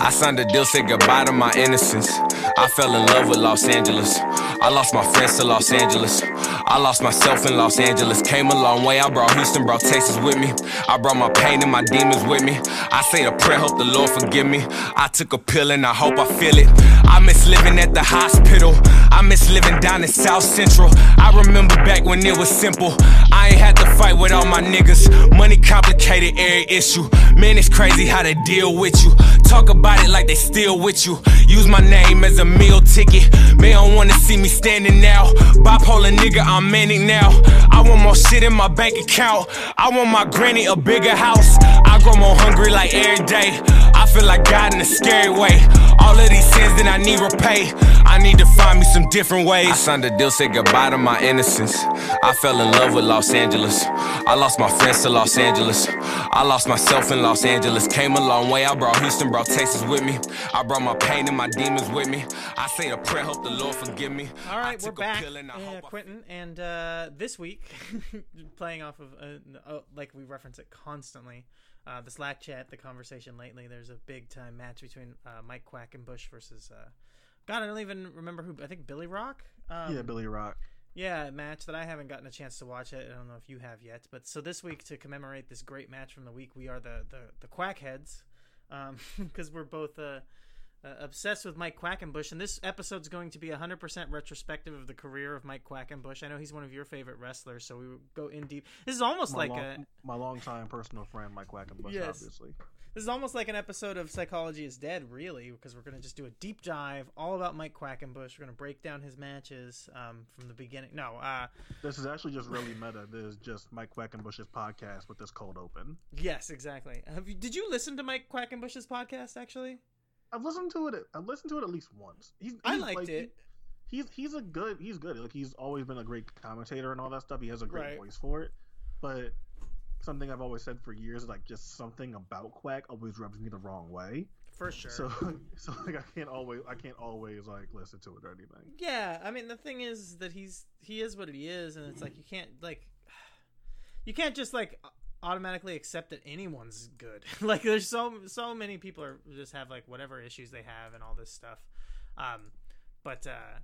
I signed a deal, said goodbye to my innocence. I fell in love with Los Angeles. I lost my friends to Los Angeles. I lost myself in Los Angeles. Came a long way. I brought Houston, brought Texas with me. I brought my pain and my demons with me. I say a prayer, hope the Lord forgive me. I took a pill and I hope I feel it. I miss living at the hospital. I miss living down in South Central. I remember back when it was simple. I ain't had to fight with all my niggas. Money complicated every issue. Man, it's crazy how they deal with you. Talk about it like they still with you. Use my name as a meal ticket. Man, don't wanna see me standing now. Bipolar nigga, I'm manic now. I want more shit in my bank account. I want my granny a bigger house. I grow more hungry like every day. I feel like God in a scary way. All of these sins that I need repay. I need to find me some different ways. I signed a deal, said goodbye to my innocence. I fell in love with Los Angeles. I lost my friends to Los Angeles. I lost myself in Los Angeles. Came a long way. I brought Houston, brought Texas with me. I brought my pain and my demons with me. I say a prayer, hope the Lord forgive me. All right, we're back, pill and I uh, hope Quentin, and uh, this week, playing off of, uh, uh, like we reference it constantly, uh, the Slack chat, the conversation lately. There's a big time match between uh, Mike Quackenbush versus, uh, God, I don't even remember who. I think Billy Rock. Um, yeah, Billy Rock. Yeah, match that I haven't gotten a chance to watch it. I don't know if you have yet, but so this week to commemorate this great match from the week, we are the the, the Quackheads, because we're both uh, uh, obsessed with Mike Quackenbush, and this episode's going to be 100% retrospective of the career of Mike Quackenbush. I know he's one of your favorite wrestlers, so we will go in deep. This is almost My like long, a my longtime personal friend, Mike Quackenbush, Yes. obviously. this is almost like an episode of Psychology is Dead, really, because we're going to just do a deep dive all about Mike Quackenbush. We're going to break down his matches um, from the beginning. No, uh, This is actually just really meta. This is just Mike Quackenbush's podcast with this cold open. Yes, exactly. Have you? Did you listen to Mike Quackenbush's podcast? Actually, I've listened to it. I've listened to it at least once. He's, I liked like, it. He's he's a good he's good. Like he's always been a great commentator and all that stuff. He has a great Right. voice for it. But something I've always said for years, like just something about Quack always rubs me the wrong way. For sure. So so like I can't always I can't always like listen to it or anything. yeah, I mean the thing is that he's he is what he is, and it's like you can't like you can't just like automatically accept that anyone's good. like there's so so many people are just have like whatever issues they have and all this stuff. Um, but uh,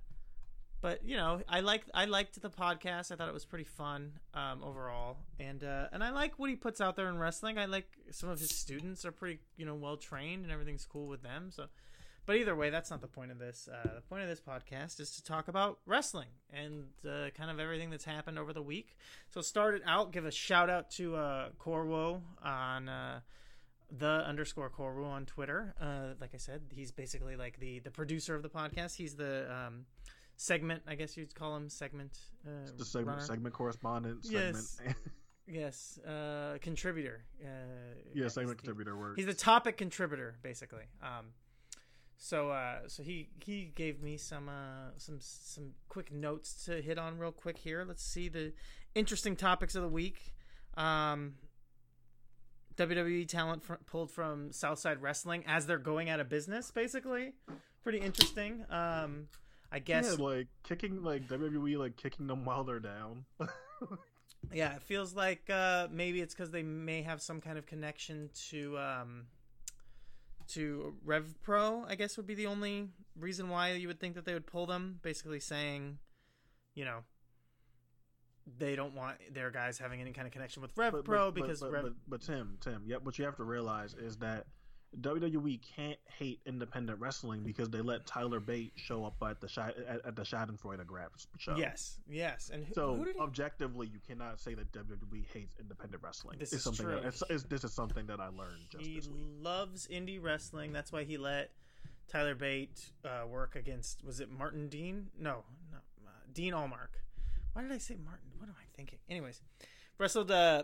but you know I like I liked the podcast. I thought it was pretty fun um, overall, and uh, and I like what he puts out there in wrestling. I like some of his students are pretty you know well trained and everything's cool with them. So. But either way, that's not the point of this. Uh, the point of this podcast is to talk about wrestling and uh, kind of everything that's happened over the week. So start it out. Give a shout out to uh, Corwo on uh, the underscore Corwo on Twitter. Uh, like I said, he's basically like the the producer of the podcast. He's the um, segment, I guess you'd call him segment. Uh, The segment runner. segment correspondent Yes. segment Yes, uh, contributor. Uh, Yeah, segment he- contributor works. He's the topic contributor, basically. Um, so, uh, so he he gave me some uh, some some quick notes to hit on real quick here. Let's see the interesting topics of the week. Um, WWE talent fr- pulled from Southside Wrestling as they're going out of business, basically. Pretty interesting. Um, I guess Yeah, like kicking like WWE like kicking them while they're down. Yeah, it feels like uh, maybe it's because they may have some kind of connection to um, to Rev Pro. I guess would be the only reason why you would think that they would pull them. Basically saying, you know, they don't want their guys having any kind of connection with Rev Pro because but, Rev. but, but Tim, Tim, yep. What you have to realize is that WWE can't hate independent wrestling because they let Tyler Bate show up at the at, at the Schadenfreude grab show. yes, yes, and who, So who he? objectively, you cannot say that WWE hates independent wrestling. This it's is something true. That, it's, it's, this is something that I learned just he this week. loves indie wrestling. That's why he let Tyler Bate uh, work against. Was it Martin Dean? No, no, uh, Dean Allmark. Why did I say Martin? What am I thinking? Anyways, wrestled uh,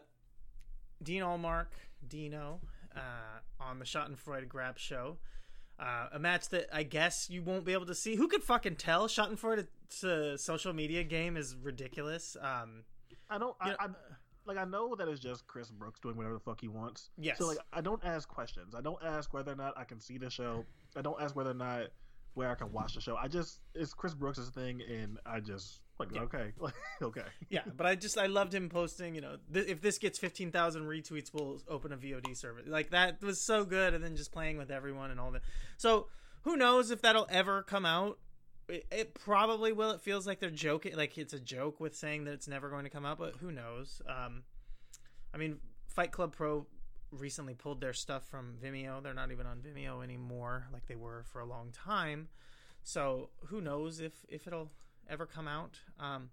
Dean Allmark, Dino, uh, on the Schadenfreude Grab show. Uh, a match that I guess you won't be able to see. Who could fucking tell? Schadenfreude's uh, social media game is ridiculous. Um, I don't. I. I like. I know that it's just Chris Brooks doing whatever the fuck he wants. Yes. So like, I don't ask questions. I don't ask whether or not I can see the show. I don't ask whether or not where I can watch the show. I just it's Chris Brooks' thing, and I just Like Yeah. okay, okay. Yeah, but I just I loved him posting. You know, th- if this gets fifteen thousand retweets, we'll open a VOD service. Like that was so good, and then just playing with everyone and all that. So who knows if that'll ever come out? It, it probably will. It feels like they're joking, like it's a joke with saying that it's never going to come out, but who knows? Um, I mean, Fight Club Pro recently pulled their stuff from Vimeo. They're not even on Vimeo anymore, like they were for a long time. So who knows if if it'll ever come out? Um,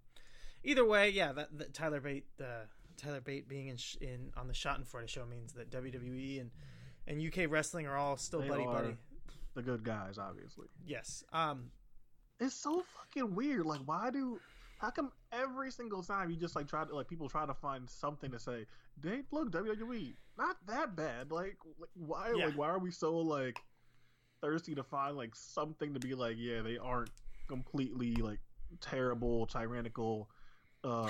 either way, yeah, that, that Tyler Bate, uh, Tyler Bate being in, sh- in on the Schadenfreude show means that WWE and and UK wrestling are all still They buddy buddy. The good guys, obviously. Yes. Um. It's so fucking weird. Like, why do? How come every single time you just like try to like people try to find something to say? They look WWE not that bad. Like, like why? Yeah. Like, why are we so like thirsty to find like something to be like? Yeah, they aren't completely like terrible, tyrannical, uh,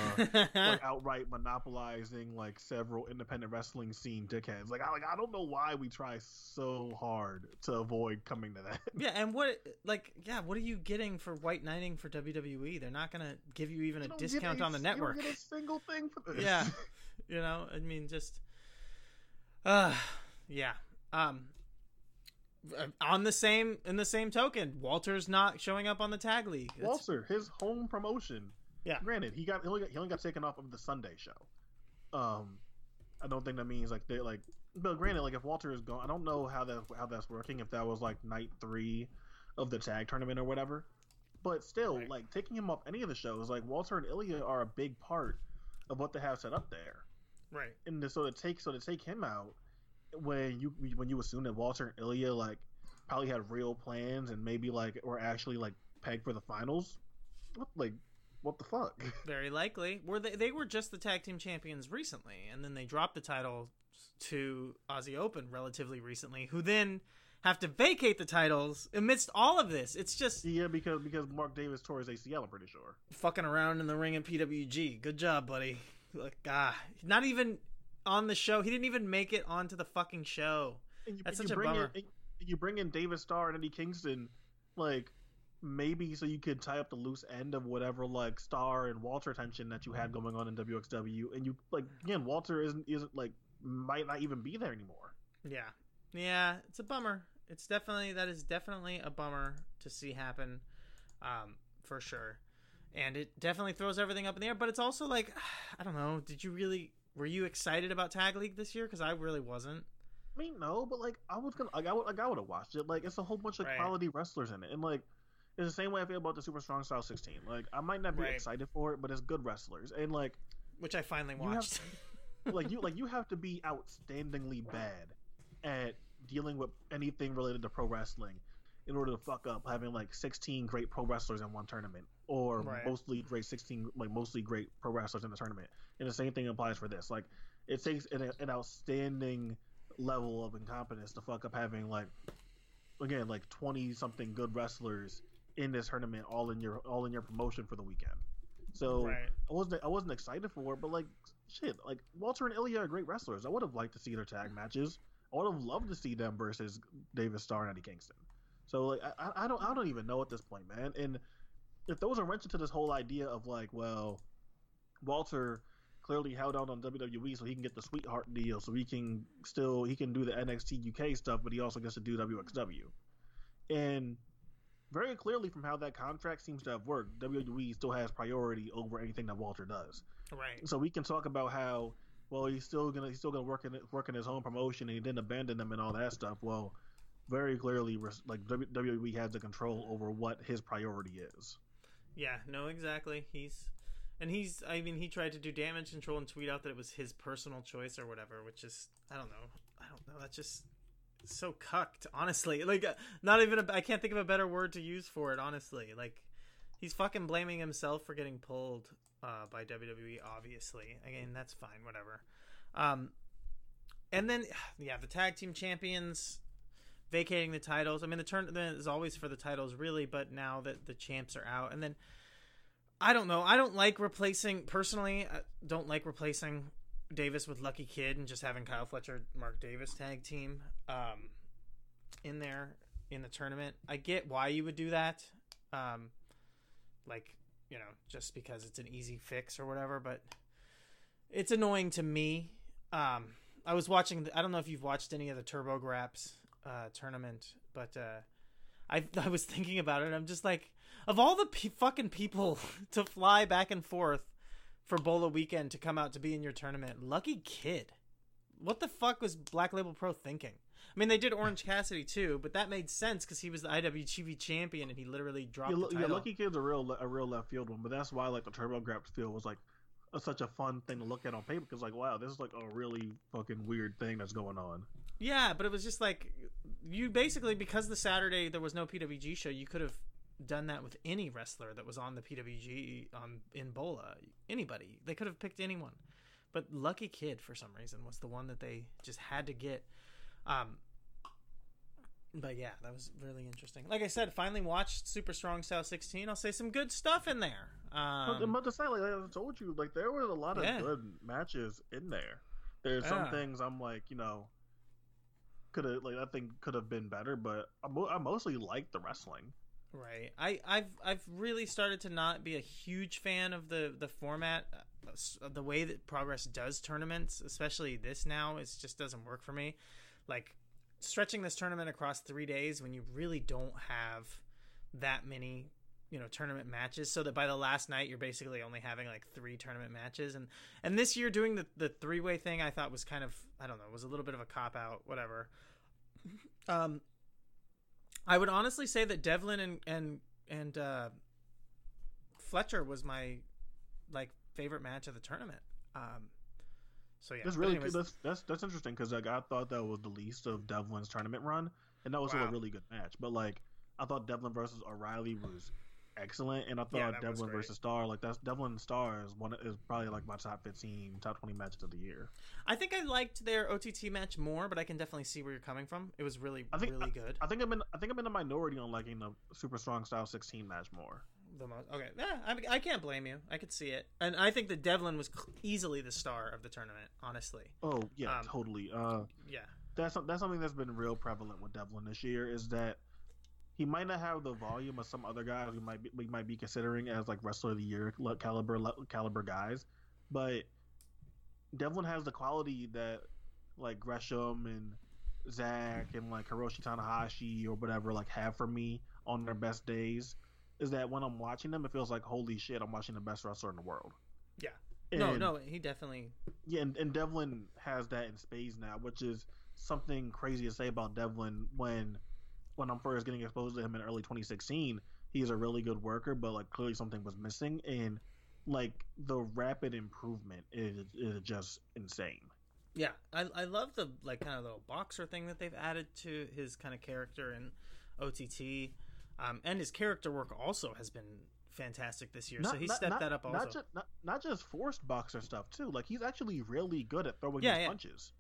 like outright monopolizing like several independent wrestling scene dickheads. Like, I like I don't know why we try so hard to avoid coming to that. yeah, and what like yeah, what are you getting for white knighting for WWE? They're not gonna give you even You a discount a- on the you network. don't get a single thing for this. Yeah. you know, I mean, just uh yeah. Um. On the same in the same token, Walter's not showing up on the tag league. That's- Walter, his home promotion. Yeah. Granted, he got he only got, he only got taken off of the Sunday show. Um, I don't think that means like they like. But granted, like if Walter is gone, I don't know how that how that's working. If that was like night three of the tag tournament or whatever. But still, Right. like taking him off any of the shows, like Walter and Ilja are a big part of what they have set up there. right. and to, so to take so to take him out when you when you assume that Walter and Ilja like probably had real plans and maybe like were actually like pegged for the finals. What like what the fuck? Very likely. Were they? They were just the tag team champions recently, and then they dropped the title to Aussie Open relatively recently, who then have to vacate the titles amidst all of this. It's just yeah, because because Mark Davis tore his ACL. I'm pretty sure. fucking around in the ring in PWG. Good job, buddy. Like, ah, not even on the show. He didn't even make it onto the fucking show. And you, That's such you a bummer. In, you bring in David Starr and Eddie Kingston, like maybe so you could tie up the loose end of whatever like Starr and Walter tension that you had going on in WXW, and you like again Walter isn't isn't like might not even be there anymore. Yeah, yeah, it's a bummer. It's definitely that is definitely a bummer to see happen, um, for sure. And it definitely throws everything up in the air. But it's also like, I don't know. Did you really? Were you excited about Tag League this year? Because I really wasn't. I mean, no, but like I was gonna, like I would, like I would have watched it. Like it's a whole bunch of Right. quality wrestlers in it, and like it's the same way I feel about the Super Strong Style 16. Like I might not be Right. excited for it, but it's good wrestlers, and like Which I finally You have- watched. like you like you have to be outstandingly bad at dealing with anything related to pro wrestling in order to fuck up having like 16 great pro wrestlers in one tournament or Right. mostly great 16 like mostly great pro wrestlers in the tournament and the same thing applies for this like it takes an, an outstanding level of incompetence to fuck up having like again like 20 something good wrestlers in this tournament all in your all in your promotion for the weekend so right. I wasn't I wasn't excited for it, but like shit, like Walter and Ilja are great wrestlers. I would have liked to see their tag matches. I would have loved to see them versus David Starr and Eddie Kingston. So like I, I- I don't I don't even know at this point, man. And if there was a wrench into this whole idea of like, well, Walter clearly held out on WWE so he can get the sweetheart deal, so he can still he can do the NXT UK stuff, but he also gets to do WXW. And very clearly from how that contract seems to have worked, WWE still has priority over anything that Walter does. Right. So we can talk about how well he's still gonna he's still gonna work in work in his own promotion and he didn't abandon them and all that stuff. Well, very clearly, like WWE has the control over what his priority is. Yeah, no, exactly. He's and he's I mean he tried to do damage control and tweet out that it was his personal choice or whatever, which is I don't know. I don't know. That's just so cucked, honestly. Like uh, not even I can't think of a better word to use for it, honestly. Like he's fucking blaming himself for getting pulled uh, by WWE obviously. Again, that's fine, whatever. Um and then yeah, the tag team champions vacating the titles. I mean, the tournament is always for the titles, really, but now that the champs are out, and then I don't know. I don't like replacing personally. I don't like replacing Davis with Lucky Kid and just having Kyle Fletcher, Mark Davis tag team um, in there in the tournament. I get why you would do that. Um, like you know, just because it's an easy fix or whatever. But it's annoying to me. Um, I was watching. The, I don't know if you've watched any of the Turbo Graps uh, tournament, but uh, I I was thinking about it. I'm just like, of all the pe- fucking people to fly back and forth for Bola weekend to come out to be in your tournament, lucky kid. What the fuck was Black Label Pro thinking? I mean, they did Orange Cassidy too, but that made sense because he was the IWGP champion and he literally dropped Yeah, yeah, Lucky Kid's a real a real left field one, but that's why like the Turbo Graps field was like a, such a fun thing to look at on paper because like wow, this is like a really fucking weird thing that's going on. Yeah, but it was just like you basically because the Saturday there was no PWG show, you could have done that with any wrestler that was on the PWG on in Bola. Anybody. They could have picked anyone. But Lucky Kid for some reason was the one that they just had to get. Um but yeah, that was really interesting. Like I said, finally watched Super Strong Style 16. I'll say some good stuff in there. Um, but to say, like I told you, like there were a lot of Yeah. good matches in there. There's Yeah. some things I'm like, you know, could have like I think could have been better, but I, mo- I mostly like the wrestling. Right. I, I've I've really started to not be a huge fan of the the format, uh, the way that Progress does tournaments, especially this now. It just doesn't work for me. Like stretching this tournament across three days when you really don't have that many you know tournament matches so that by the last night you're basically only having like three tournament matches and and this year doing the the three way thing i thought was kind of i don't know was a little bit of a cop out whatever um I would honestly say that Devlin and and and uh, Fletcher was my like favorite match of the tournament. Um, so yeah, That's really anyways, that's that's that's interesting because like I thought that was the least of Devlin's tournament run, and that was Wow. a really good match. But like I thought Devlin versus O'Reilly was excellent, and I thought Yeah, Devlin versus Starr like that's Devlin and Starr is one is probably like my top fifteen, top twenty matches of the year. I think I liked their OTT match more, but I can definitely see where you're coming from. It was really I think- really good. I think I'm in I think I'm in the minority on liking the Super Strong Style sixteen match more. the most okay, yeah, I, I can't blame you. I could see it, and I think that Devlin was easily the star of the tournament. Honestly, Oh yeah, Um, totally. Uh, yeah, that's that's something that's been real prevalent with Devlin this year is that he might not have the volume of some other guys we might be, we might be considering as like wrestler of the year caliber caliber guys, but Devlin has the quality that like Gresham and Zack and like Hiroshi Tanahashi or whatever like have for me on their best days. Is that when I'm watching them, it feels like holy shit, I'm watching the best wrestler in the world. Yeah. no, no, he definitely yeah, and, and Devlin has that in spades now, which is something crazy to say about Devlin when when I'm first getting exposed to him in early 2016. He's a really good worker, but like clearly something was missing, and like the rapid improvement is is just insane. Yeah, I I love the like kind of little boxer thing that they've added to his kind of character in OTT, um, and his character work also has been fantastic this year. so he stepped not, that up also. Not just, not, not just forced boxer stuff too. Like he's actually really good at throwing Yeah, these yeah. punches.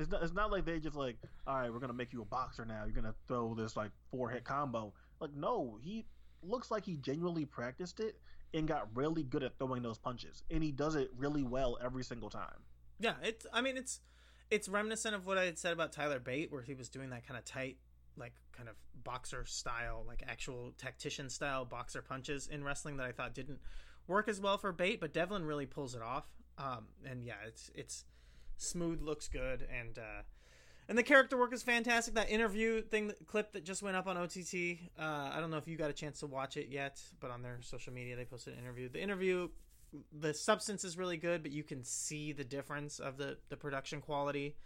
It's not. It's not like they just like, all right, we're gonna make you a boxer now. You're gonna throw this like four hit combo. Like no, he looks like he genuinely practiced it and got really good at throwing those punches, and he does it really well every single time. Yeah, it's. I mean, it's it's reminiscent of what I had said about Tyler Bate, where he was doing that kind of tight, like kind of boxer style, like actual tactician style boxer punches in wrestling that I thought didn't work as well for Bate, but Devlin really pulls it off. Um, and yeah, it's it's smooth, looks good, and uh, and the character work is fantastic. That interview thing, that, clip that just went up on OTT. Uh, I don't know if you got a chance to watch it yet, but on their social media they posted an interview. The interview the substance is really good, but you can see the difference of the the production quality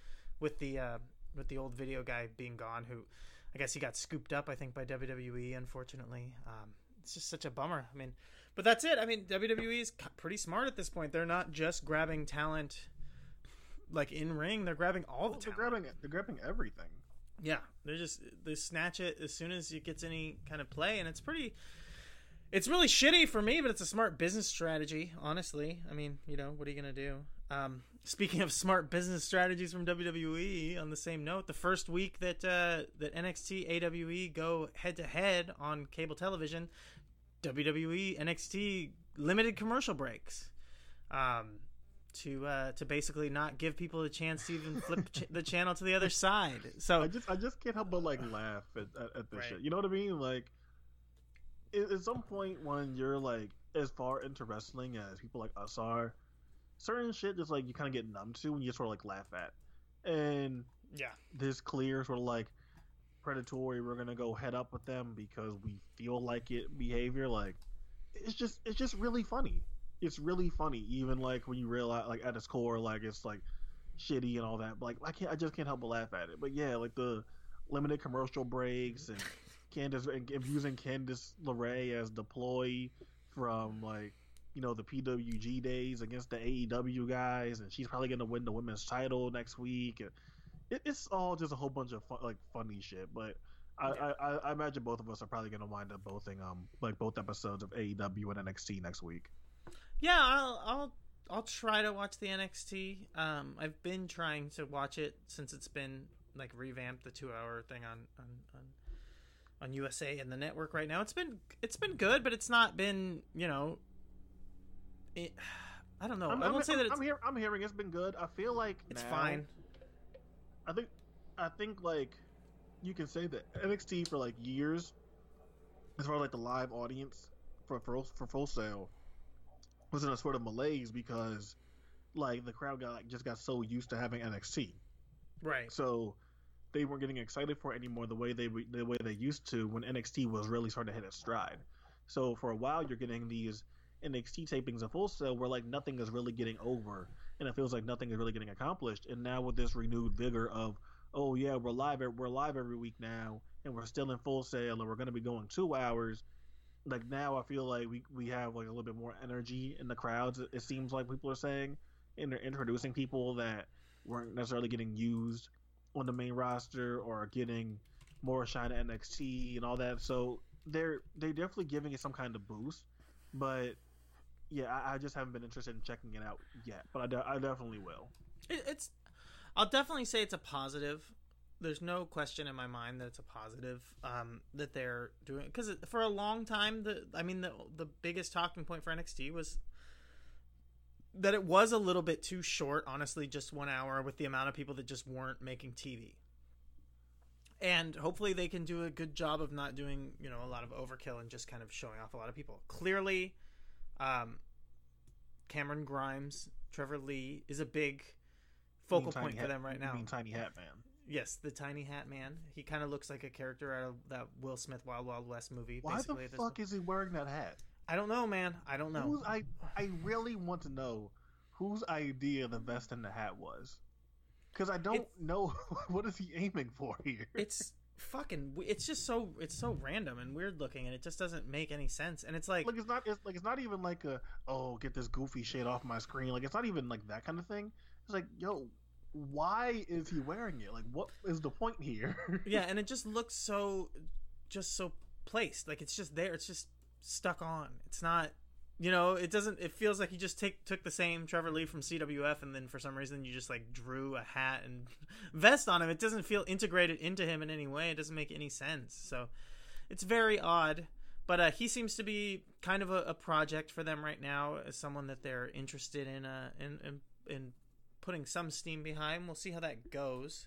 with the uh, with the old video guy being gone. Who I guess he got scooped up, I think, by WWE. Unfortunately, um, it's just such a bummer. I mean, but that's it. I mean, WWE is pretty smart at this point. They're not just grabbing talent like in ring; they're grabbing all the Oh, they're grabbing they're grabbing everything. Yeah, they're just they snatch it as soon as it gets any kind of play, and it's pretty. It's really shitty for me, but it's a smart business strategy. Honestly, I mean, you know, what are you gonna do? Um, speaking of smart business strategies from WWE, on the same note, the first week that uh, that NXT AEW go head to head on cable television, WWE NXT limited commercial breaks. Um, to uh, to basically not give people a chance to even flip ch- the channel to the other side. So I just I just can't help but like laugh at, at, at this Right. shit. You know what I mean? Like, at, at some point when you're like as far into wrestling as people like us are, certain shit just like you kind of get numb to and you just sort of like laugh at. And Yeah. this clear sort of like predatory, we're gonna go head up with them because we feel like it behavior. Like it's just it's just really funny. It's really funny, even like when you realize like at its core, like it's like shitty and all that. But like I can't, I just can't help but laugh at it. But yeah, like the limited commercial breaks and Candice and and using Candice LeRae as deploy from like you know the PWG days against the AEW guys, and she's probably gonna win the women's title next week. And it, it's all just a whole bunch of fun, like funny shit. But I, I, I, I imagine both of us are probably gonna wind up bothing um like both episodes of AEW and NXT next week. Yeah, I'll I'll I'll try to watch the NXT. Um, I've been trying to watch it since it's been like revamped the two hour thing on on on, on USA and the network right now. It's been it's been good, but it's not been you know. It, I don't know. I'm, I won't say I'm, that it's I'm, hear, I'm hearing it's been good. I feel like it's now- fine. I think I think like you can say that NXT for like years, as far as like the live audience for for for Full Sail, was in a sort of malaise because like the crowd got like just got so used to having NXT, Right. so they weren't getting excited for it anymore the way they the way they used to when NXT was really starting to hit its stride. So for a while you're getting these NXT tapings of Full Sail where like nothing is really getting over and it feels like nothing is really getting accomplished. And now with this renewed vigor of oh yeah we're live we're live every week now and we're still in Full Sail and we're going to be going two hours. Like now I feel like we we have like a little bit more energy in the crowds. It, seems like people are saying and they're introducing people that weren't necessarily getting used on the main roster or getting more shine at NXT and all that. So they're they're definitely giving it some kind of boost, but yeah, I, I just haven't been interested in checking it out yet. But I, de- I definitely will. It, it's I'll definitely say it's a positive. There's no question in my mind that it's a positive um, that they're doing because for a long time the I mean the the biggest talking point for NXT was that it was a little bit too short, honestly, just one hour with the amount of people that just weren't making TV. And hopefully they can do a good job of not doing, you know, a lot of overkill and just kind of showing off a lot of people. Clearly, um, Cameron Grimes, Trevor Lee is a big focal Mean point for them right now. mean Tiny Hat Man. Yes, the tiny hat man. He kind of looks like a character out of that Will Smith Wild Wild West movie. Why the fuck is he wearing that hat? I don't know, man. I don't know. Who's, I I really want to know whose idea the vest and the hat was, because I don't It's- know what is he aiming for here. it's fucking it's just so it's so random and weird looking and it just doesn't make any sense and it's like like it's not it's like it's not even like a oh get this goofy shit off my screen like it's not even like that kind of thing it's like yo why is he wearing it? Like what is the point here? Yeah and it just looks so just so placed. Like it's just there. It's just stuck on. It's not you know it doesn't it feels like you just take took the same trevor lee from cwf and then for some reason you just like drew a hat and vest on him. It doesn't feel integrated into him in any way. It doesn't make any sense. So it's very odd but uh, he seems to be kind of a, a project for them right now as someone that they're interested in uh in, in in putting some steam behind we'll see how that goes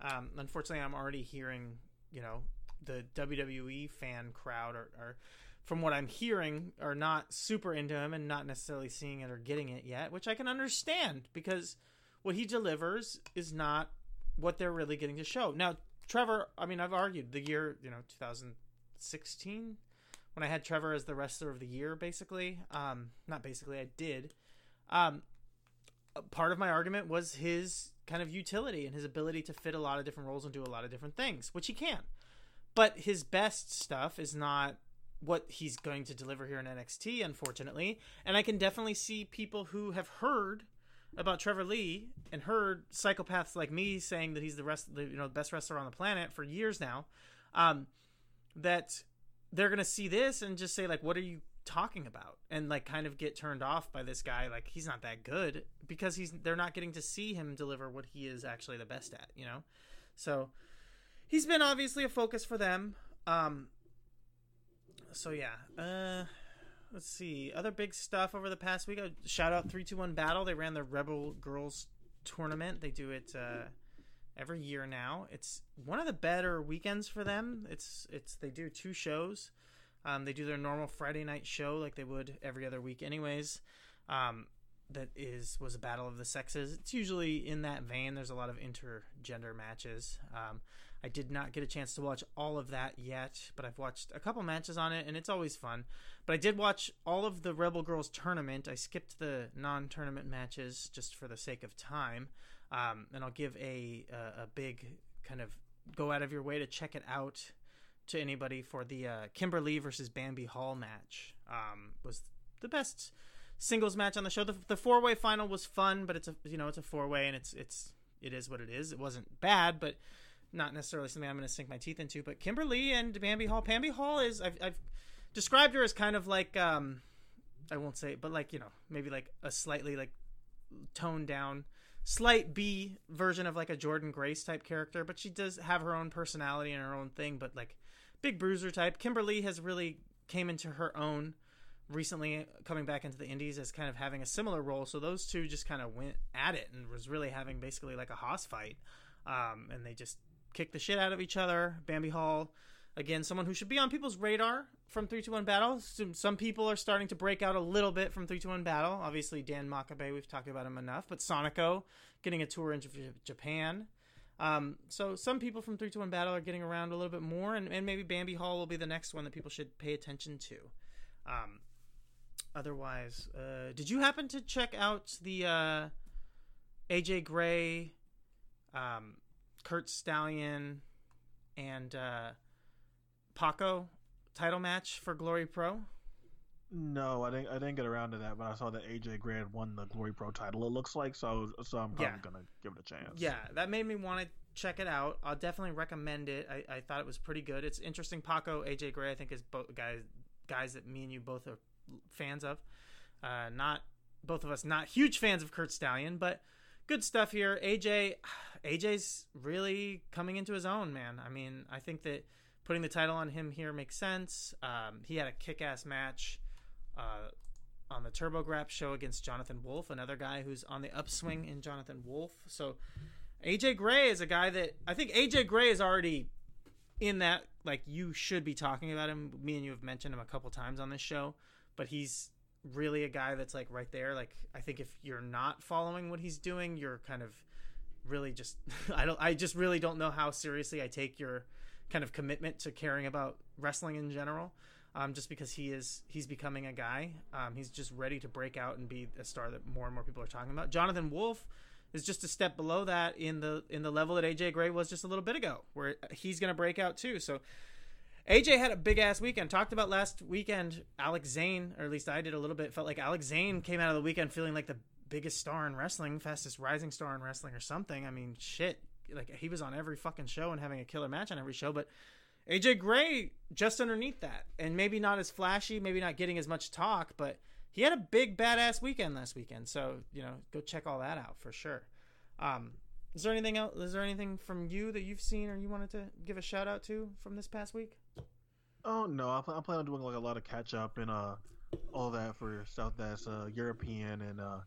um, unfortunately, I'm already hearing, you know, the WWE fan crowd are, are, from what I'm hearing, are not super into him and not necessarily seeing it or getting it yet, which I can understand because what he delivers is not what they're really getting to show. Now, Trevor, I mean, I've argued the year, you know, 2016 when I had Trevor as the wrestler of the year, basically. Um, not basically, I did. Um, part of my argument was his kind of utility and his ability to fit a lot of different roles and do a lot of different things, which he can. But his best stuff is not what he's going to deliver here in NXT, unfortunately. And I can definitely see people who have heard about Trevor Lee and heard psychopaths like me saying that he's the rest, the you know, best wrestler on the planet for years now. Um, that they're gonna see this and just say like, "What are you talking about?" and like kind of get turned off by this guy. Like he's not that good because he's they're not getting to see him deliver what he is actually the best at. You know, so he's been obviously a focus for them. Um, so yeah, uh, let's see other big stuff over the past week. Uh, shout out three two one battle. They ran the Rebel Girls tournament. They do it uh, every year now. It's one of the better weekends for them. It's it's they do two shows. Um, they do their normal Friday night show like they would every other week, anyways. Um, that is was a battle of the sexes. It's usually in that vein. There's a lot of intergender matches. Um, I did not get a chance to watch all of that yet, but I've watched a couple matches on it, and it's always fun. But I did watch all of the Rebel Girls tournament. I skipped the non-tournament matches just for the sake of time, um, and I'll give a, a a big kind of go out of your way to check it out to anybody for the uh, Kimber Lee versus Bambi Hall match. Um, was the best singles match on the show. The, the four way final was fun, but it's a you know it's a four way and it's it's it is what it is. It wasn't bad, but not necessarily something I'm going to sink my teeth into. But Kimber Lee and Bambi Hall, Bambi Hall is I've, I've described her as kind of like um I won't say, but like you know maybe like a slightly like toned down. Slight B version of like a Jordan Grace type character, but she does have her own personality and her own thing. But like big bruiser type, Kimber Lee has really came into her own recently coming back into the indies as kind of having a similar role. So those two just kind of went at it and was really having basically like a hoss fight. Um, and they just kicked the shit out of each other. Bambi hall again someone who should be on people's radar from 321 battle. Some, people are starting to break out a little bit from 321 battle. Obviously dan makabe we've talked about him enough but sonico getting a tour into japan um, so some people from 321 battle are getting around a little bit more and, and maybe bambi hall will be the next one that people should pay attention to um, otherwise, uh, did you happen to check out the uh, AJ Gray, um, Kurt Stallion, and uh, Paco title match for Glory Pro? No, I didn't. I didn't get around to that, but I saw that AJ Gray won the Glory Pro title. It looks like so. So I'm probably Yeah. gonna give it a chance. Yeah, that made me want to check it out. I'll definitely recommend it. I, I thought it was pretty good. It's interesting. Paco, AJ Gray, I think is both guys guys that me and you both are fans of. Uh, not both of us not huge fans of Kurt Stallion, but good stuff here. AJ, AJ's really coming into his own, man. I mean, I think that putting the title on him here makes sense. Um, he had a kick-ass match uh, on the TurboGrap show against Jonathan Wolf, another guy who's on the upswing in Jonathan Wolf. So AJ Gray is a guy that I think AJ Gray is already in that like you should be talking about him. Me and you have mentioned him a couple times on this show, but he's really a guy that's like right there. Like I think if you're not following what he's doing, you're kind of really just I don't I just really don't know how seriously I take your kind of commitment to caring about wrestling in general. Um, just because he is he's becoming a guy. Um, he's just ready to break out and be a star that more and more people are talking about. Jonathan Wolf is just a step below that in the in the level that AJ Gray was just a little bit ago, where he's going to break out too. So AJ had a big ass weekend. Talked about last weekend, Alex Zayne, or at least I did a little bit. Felt like Alex Zayne came out of the weekend feeling like the biggest star in wrestling, fastest rising star in wrestling, or something. I mean, shit, like he was on every fucking show and having a killer match on every show, but. AJ Gray just underneath that, and maybe not as flashy, maybe not getting as much talk, but he had a big badass weekend last weekend. So you know, go check all that out for sure. Um, is there anything else? Is there anything from you that you've seen or you wanted to give a shout out to from this past week? Oh no, I, I plan on doing like a lot of catch up and uh all that for stuff that's uh European and uh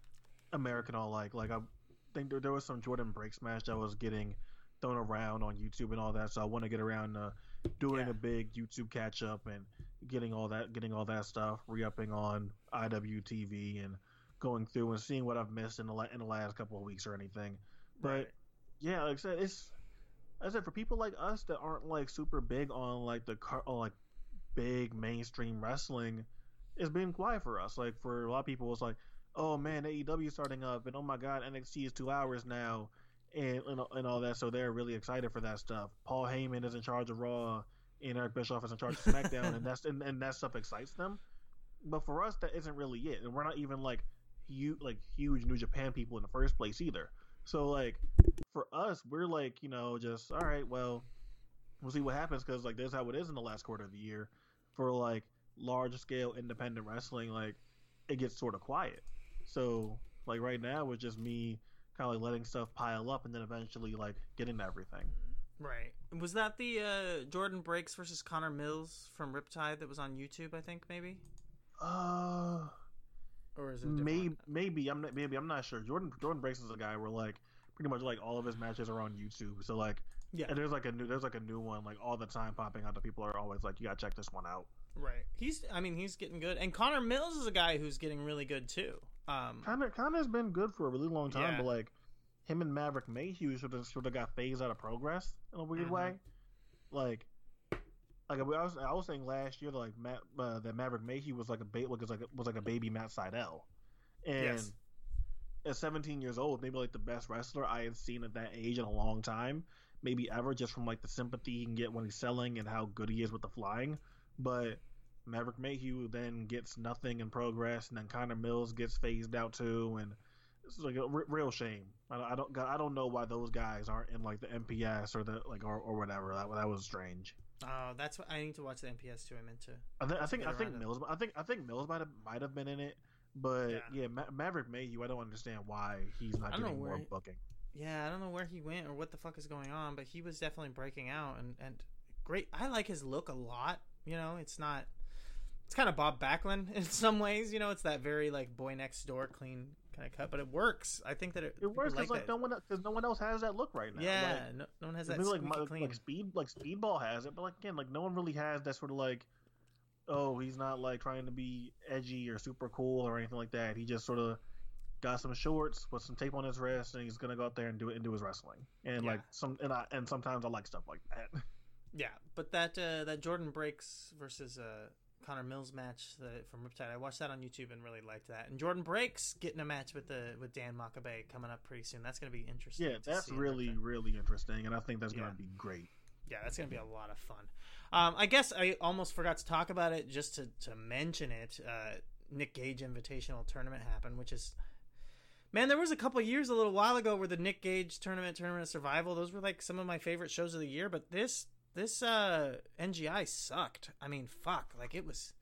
American all like like I think there, there was some Jordan Breaks match that was getting thrown around on YouTube and all that, so I want to get around uh doing Yeah. a big YouTube catch up and getting all that getting all that stuff re-upping on IWTV and going through and seeing what I've missed in the la- in the last couple of weeks or anything. But yeah, like I said, it's I said for people like us that aren't like super big on like the car on like big mainstream wrestling, it's been quiet for us. Like for a lot of people, it's like, oh man, AEW starting up, and oh my god, NXT is two hours now, and and, and all that. So they're really excited for that stuff. Paul Heyman is in charge of Raw, and Eric Bischoff is in charge of SmackDown, and that's and, and that stuff excites them. But for us, that isn't really it, and we're not even like huge like huge New Japan people in the first place either. So like for us, we're like you know just all right, well, we'll see what happens because like that's how it is in the last quarter of the year for like large scale independent wrestling. Like it gets sort of quiet. So like right now, it's just me kind of like letting stuff pile up and then eventually like getting everything. Right. Was that the uh, Jordan Breaks versus Connor Mills from Riptide that was on YouTube? I think maybe, Uh, or is it maybe maybe I'm not maybe I'm not sure. Jordan Jordan Breaks is a guy where like pretty much like all of his matches are on YouTube. So like Yeah. and there's like a new there's like a new one like all the time popping out that people are always like you gotta check this one out. Right. He's. I mean, he's getting good, and Connor Mills is a guy who's getting really good too. Um, Connor Connor's been good for a really long time, Yeah. but like him and Maverick Mayhew sort of sort of got phased out of progress in a weird Mhm. way. Like, like I was I was saying last year that like Matt, uh, that Maverick Mayhew was like a ba- was like a, was like a baby Matt Sydal, and Yes. at 17 years old, maybe like the best wrestler I had seen at that age in a long time, maybe ever, just from like the sympathy he can get when he's selling and how good he is with the flying. But Maverick Mayhew then gets nothing in progress, and then Connor Mills gets phased out too, and it's like a r- real shame. I, I don't I don't know why those guys aren't in like the NPS or the like or, or whatever. That that was strange. oh, that's what I need to watch the NPS too. I'm into. I, th- I think I think. Mills I think I think Mills might have might have been in it, but Yeah. yeah, Ma- Maverick Mayhew I don't understand why he's not I getting more he- booking. Yeah, I don't know where he went or what the fuck is going on, but he was definitely breaking out and and great. I like his look a lot. You know, it's not. It's kind of Bob Backlund in some ways. You know, it's that very like boy next door clean kind of cut, but it works. I think that it, It works because like, that. no one because no one else has that look right now. yeah, like, no, no one has that like, my- like speed like speedball has it, but like again, like no one really has that sort of like, oh, he's not like trying to be edgy or super cool or anything like that. He just sort of got some shorts put some tape on his wrist, and he's gonna go out there and do it and do his wrestling. And Yeah. like some and I and sometimes I like stuff like that. Yeah, but that uh, that Jordan Breaks versus uh, Connor Mills match that, from Riptide, I watched that on YouTube and really liked that. And Jordan Breaks getting a match with the with Dan Makabe coming up pretty soon. That's going to be interesting. yeah, that's really really interesting, and I think that's Yeah. gonna be great. yeah, that's going to be a lot of fun. Um, I guess I almost forgot to talk about it just to to mention it. Uh, Nick Gage Invitational Tournament happened, which is. Man, there was a couple years a little while ago where the Nick Gage tournament, tournament of survival, those were like some of my favorite shows of the year. But this this uh NGI sucked. I mean, fuck, like it was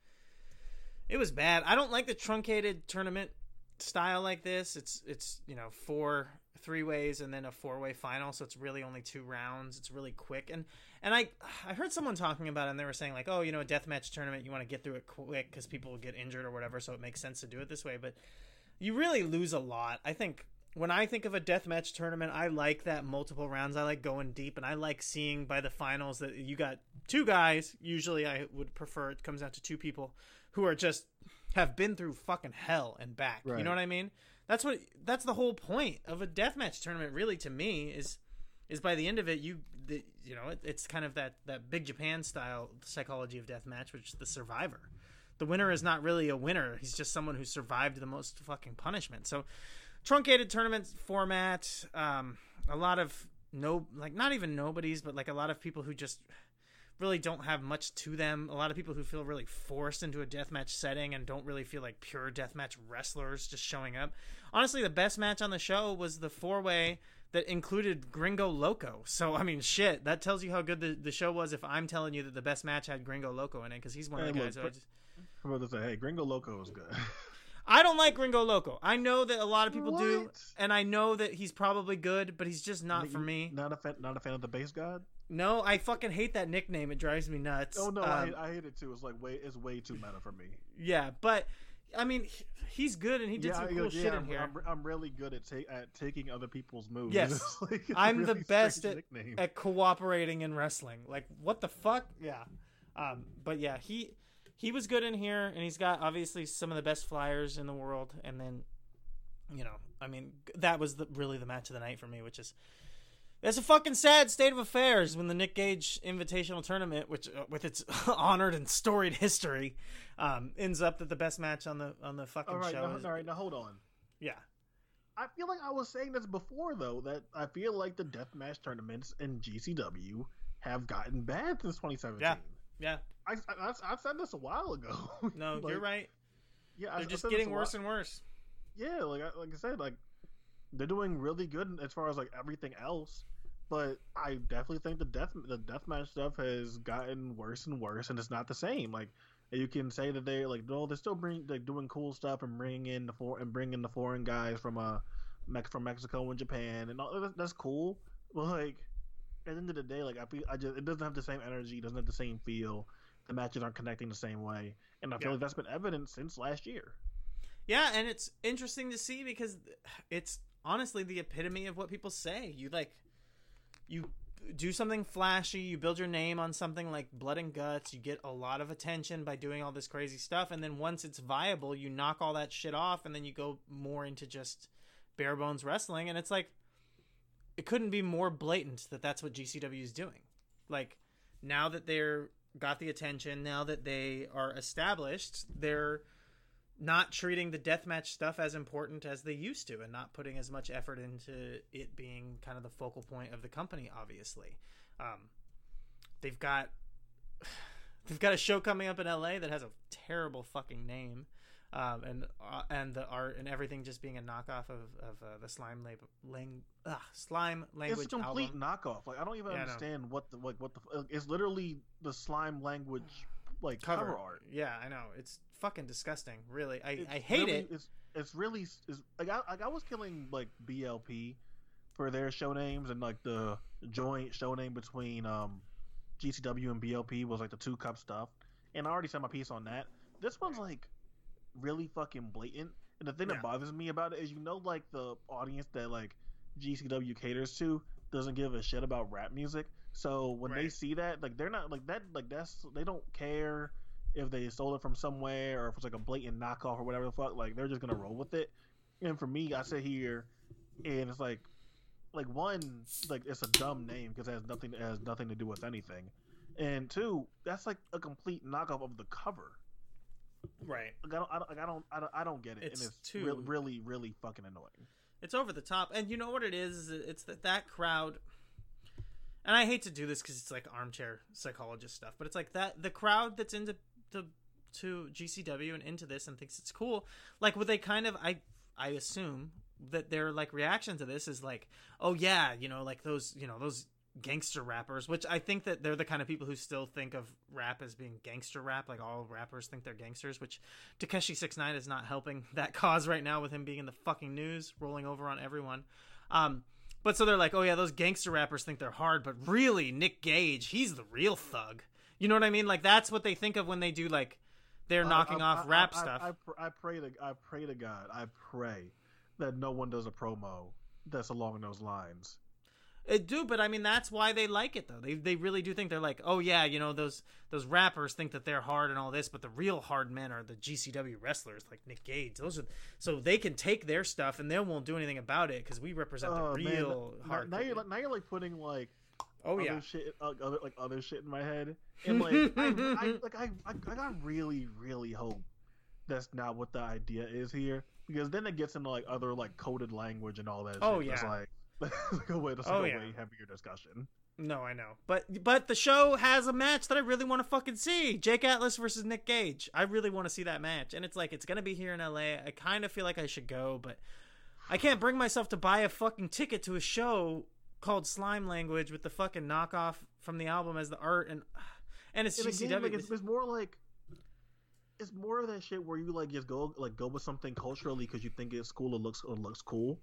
it was bad. I don't like the truncated tournament style like this. It's it's you know four three ways and then a four way final, so it's really only two rounds. It's really quick and and I I heard someone talking about it and they were saying like oh you know a deathmatch tournament you want to get through it quick because people will get injured or whatever, so it makes sense to do it this way. But you really lose a lot. I think when I think of a deathmatch tournament, I like that multiple rounds. I like going deep, and I like seeing by the finals that you got two guys. Usually, I would prefer it comes down to two people who are just have been through fucking hell and back. You know what I mean? That's what that's the whole point of a deathmatch tournament. Really, to me, is is by the end of it, you the, you know it, it's kind of that that big Japan style psychology of deathmatch, which is the survivor. The winner is not really a winner. He's just someone who survived the most fucking punishment. So truncated tournament format um a lot of no like not even nobodies but like a lot of people who just really don't have much to them. A lot of people who feel really forced into a deathmatch setting and don't really feel like pure deathmatch wrestlers just showing up. Honestly the best match on the show was the four way that included gringo loco. So i mean shit that tells you how good the, the show was if i'm telling you that the best match had gringo loco in it because he's one of the Hey, guys look, just... i'm about to say, hey, Gringo Loco is good. I don't like Gringo Loco. I know that a lot of people do, and I know that he's probably good, but he's just not for me. Not a fan, not a fan of the base god. No, I fucking hate that nickname. It drives me nuts. Oh no, I, Um, hate, I hate it too. It's like way, it's way too meta for me. yeah, but I mean, he- he's good, and he did yeah, some I- cool yeah, shit in I'm, here. I'm, I'm really good at, ta- at taking other people's moves. Yes. Like, I'm the best at, nickname. at cooperating in wrestling. Like, what the fuck? Yeah. Um, but yeah, he he was good in here, and he's got obviously some of the best flyers in the world. And then, you know, I mean, that was the, really the match of the night for me, which is it's a fucking sad state of affairs when the Nick Gage Invitational Tournament, which uh, with its honored and storied history, um, ends up that the best match on the on the fucking all right, show. now, is, all right, now hold on. Yeah, I feel like I was saying this before though that I feel like the deathmatch tournaments in GCW have gotten bad since 2017. Yeah. yeah. I, I, I said this a while ago. No, Like, you're right. Yeah, They're I just getting worse and worse. yeah, like I, like I said, like they're doing really good as far as like everything else. But I definitely think the death the deathmatch stuff has gotten worse and worse, and it's not the same. Like you can say that they like no, they're still bring like doing cool stuff and bringing in the for and bringing the foreign guys from uh Mex- from Mexico and Japan, and all, that's, that's cool. But like at the end of the day, like I feel I just it doesn't have the same energy, doesn't have the same feel. The matches aren't connecting the same way, and I feel Yeah. like that's been evident since last year. Yeah, and it's interesting to see because it's honestly the epitome of what people say. You like, you do something flashy, you build your name on something like blood and guts, you get a lot of attention by doing all this crazy stuff, and then once it's viable, you knock all that shit off, and then you go more into just bare bones wrestling, and it's like it couldn't be more blatant that that's what GCW is doing. Like now that they're got the attention, now that they are established, they're not treating the deathmatch stuff as important as they used to and not putting as much effort into it being kind of the focal point of the company obviously. Um, they've got they've got a show coming up in LA that has a terrible fucking name um, and uh, and the art and everything just being a knockoff of, of uh, the slime lab, lang, ugh, slime language it's a complete album. knockoff. Like I don't even Yeah, understand what the like what the it's literally the slime language like cover, cover art. yeah i know it's fucking disgusting really i, It's I hate really- it It's it's really it's, like I like I was killing like BLP for their show names and like the joint show name between um GCW and BLP was like the two cup stuff, and I already said my piece on that. This one's like really fucking blatant, and the thing Yeah. that bothers me about it is you know like the audience that like GCW caters to doesn't give a shit about rap music. So when they see that, like they're not like that, like that's they don't care if they stole it from somewhere or if it's like a blatant knockoff or whatever the fuck. Like they're just gonna roll with it. And for me, I sit here and it's like, like one, like it's a dumb name because it has nothing it has nothing to do with anything. And two, that's like a complete knockoff of the cover. right Like I don't, I don't, I don't, I don't, I don't get it. It's and it's too- re- really, really fucking annoying. It's over the top. And you know what it is it's that that crowd and i hate to do this because it's like armchair psychologist stuff but it's like that the crowd that's into the to gcw and into this and thinks it's cool like what they kind of i i assume that their like reaction to this is like oh yeah you know like those you know those gangster rappers which i think that they're the kind of people who still think of rap as being gangster rap like all rappers think they're gangsters which Tekashi Six Nine is not helping that cause right now with him being in the fucking news, rolling over on everyone. Um, but so they're like, oh yeah, those gangster rappers think they're hard, but really, Nick Gage, he's the real thug. You know what I mean? Like that's what they think of when they do like they're knocking I- off I- rap stuff. I, I pray to I pray to God. I pray that no one does a promo that's along those lines. It do, but I mean that's why they like it though. They they really do think they're like, oh yeah, you know those those rappers think that they're hard and all this, but the real hard men are the GCW wrestlers like Nick Gage. Those are so they can take their stuff and they won't do anything about it because we represent Oh, the real now- hard. Now, you're like now you're like putting like oh other yeah, shit uh, other like other shit in my head and like I, I like I, I I got really really hope that's not what the idea is here because then it gets into like other like coded language and all that. Oh, shit. Yeah. like like a way that's Oh, yeah. way heavier discussion. no, I know, but but the show has a match that I really want to fucking see: Jake Atlas versus Nick Gage. I really want to see that match, and it's like it's gonna be here in LA. I kind of feel like I should go, but I can't bring myself to buy a fucking ticket to a show called Slime Language with the fucking knockoff from the album as the art and and it's GCW. again, like, it's, it's more like it's more of that shit where you like just go like go with something culturally because you think it's cool or looks or looks cool.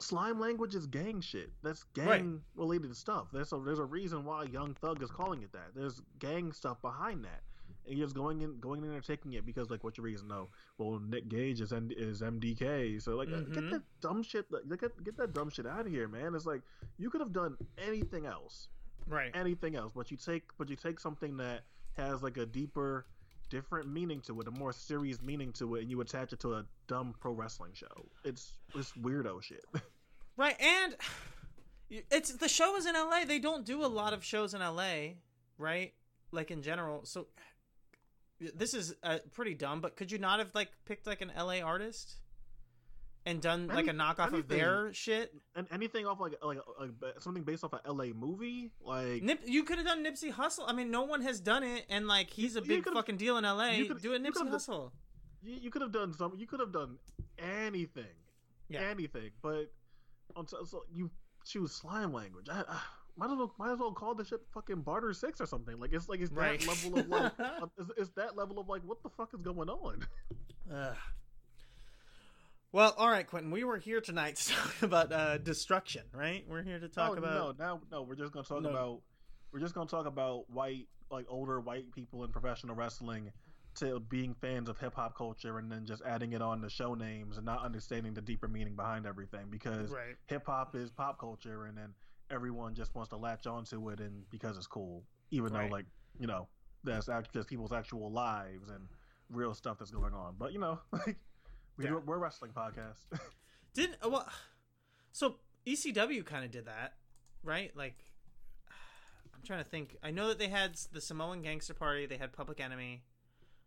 Slime language is gang shit. That's gang Right. related stuff. There's a there's a reason why Young Thug is calling it that. There's gang stuff behind that. And you're just going in going in and taking it because like what's your reason? No, well Nick Gage is N- is MDK. So like uh, get Mhm. that dumb shit. Like, get get that dumb shit out of here, man. It's like you could have done anything else right. anything else but you take but you take something that has like a deeper different meaning to it a more serious meaning to it and you attach it to a dumb pro wrestling show it's it's weirdo shit Right, and it's the show is in LA. They don't do a lot of shows in LA, right? Like in general. So this is uh, pretty dumb. But could you not have like picked like an LA artist and done like a knockoff of their shit? and anything off like like, like something based off a la movie like Nip, you could have done Nipsey Hussle. I mean, no one has done it, and like he's a big fucking deal in LA. you could've- Do a Nipsey Hussle. you, you could have done some you could have done anything Yeah. anything but um, on so, you choose slime language I, I might as well might as well call this shit fucking barter six or something like it's like it's that Right. level of like um, it's, it's that level of like what the fuck is going on Ugh. Well, all right, Quentin. We were here tonight to talk about uh, destruction, right? We're here to talk no, about. no, now no. We're just gonna talk No. about we're just gonna talk about white, like older white people in professional wrestling, to being fans of hip hop culture and then just adding it on to show names and not understanding the deeper meaning behind everything because Right. hip hop is pop culture and then everyone just wants to latch onto it and because it's cool, even Right. though like you know that's act- just people's actual lives and real stuff that's going on. But you know, like we Yeah. we're a wrestling podcast. Didn't uh, well, so ECW kind of did that, right? Like, I'm trying to think. I know that they had the Samoan Gangster Party, they had Public Enemy,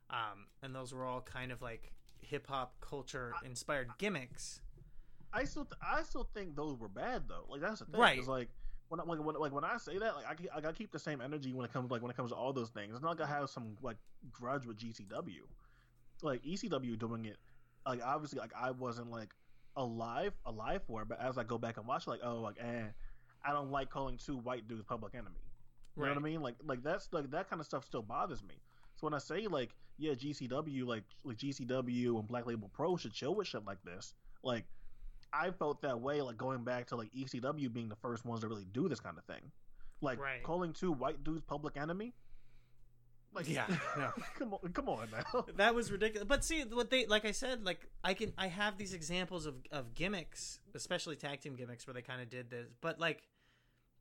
um, and those were all kind of like hip hop culture inspired gimmicks. I still th- I still think those were bad though. Like that's the thing. Right. It's like when I, like when like when I say that, like I keep, like I keep the same energy when it comes like when it comes to all those things. It's not like I have some like grudge with GCW. Like ECW doing it, like obviously like I wasn't like alive alive for it, but as I go back and watch, like oh like eh, I don't like calling two white dudes public enemy. You know what I mean? Like like that's like that kind of stuff still bothers me. So when I say like yeah GCW like like GCW and Black Label Pro should chill with shit like this, like I felt that way like going back to like ECW being the first ones to really do this kind of thing, like Right. calling two white dudes public enemy. Like Yeah, no. come on, come on now. that was ridiculous. But see, what they like I said, like I can I have these examples of of gimmicks, especially tag team gimmicks, where they kind of did this, but like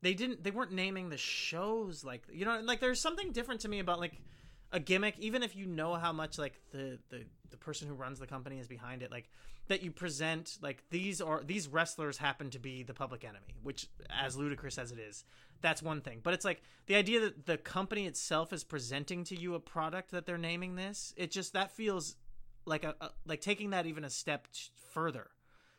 they didn't they weren't naming the shows like you know like there's something different to me about like a gimmick even if you know how much like the the the person who runs the company is behind it like that you present like these are these wrestlers happen to be the public enemy which as ludicrous as it is that's one thing but it's like the idea that the company itself is presenting to you a product that they're naming this it just that feels like a, a like taking that even a step t- further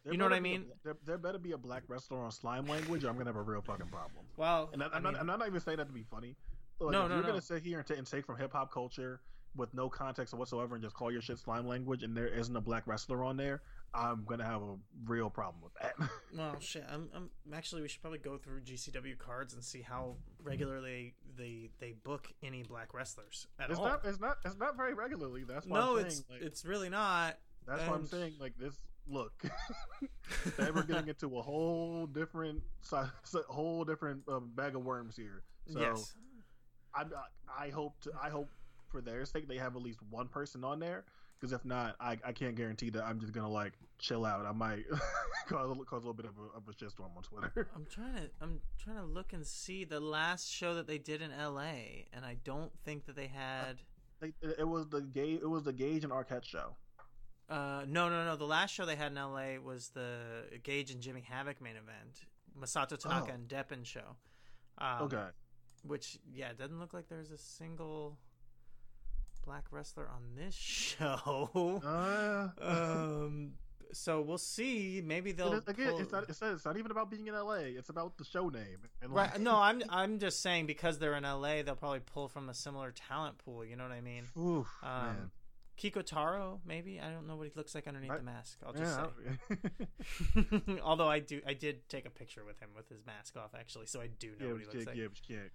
There You know what I be a- mean? there, there better be a black wrestler on slime language, or I'm gonna have a real fucking problem. well And I, mean- not, I'm not even saying that to be funny. Like, No, if no, you're no. gonna sit here and, ta- and take from hip hop culture with no context whatsoever and just call your shit slime language, and there isn't a black wrestler on there, I'm gonna have a real problem with that. Well, shit. I'm, I'm actually. We should probably go through GCW cards and see how regularly they they book any black wrestlers at it's all. not. It's not. It's not very regularly. That's why no, I'm it's saying. Like, it's really not. that's why I'm saying. Like this. Look, they we're getting into a whole different, si- si- whole different um, bag of worms here. So yes. I, I hope to, I hope for their sake they have at least one person on there. Because if not, I, I can't guarantee that I'm just gonna like chill out. I might cause, a, cause a little bit of a, of a shitstorm on Twitter. I'm trying to I'm trying to look and see the last show that they did in L.A. and I don't think that they had. They, it was the gay it was the Gage and Arquette show. Uh, no, no, no. The last show they had in L.A. was the Gage and Jimmy Havoc main event, Masato Tanaka Oh. and Deppen show. Um, Okay, Which, yeah, it doesn't look like there's a single black wrestler on this show. uh, um, so we'll see. Maybe they'll again, pull- it's not it's not, it's not even about being in LA. It's about the show name. And right. like, No, I'm I'm just saying because they're in LA, they'll probably pull from a similar talent pool. You know what I mean? oof, Um, man. Kikutaro, maybe. I don't know what he looks like underneath I- the mask. I'll just Yeah, say. Although I do, I did take a picture with him with his mask off, actually, so I do know yeah, what he looks can't, like. yeah, but you can't.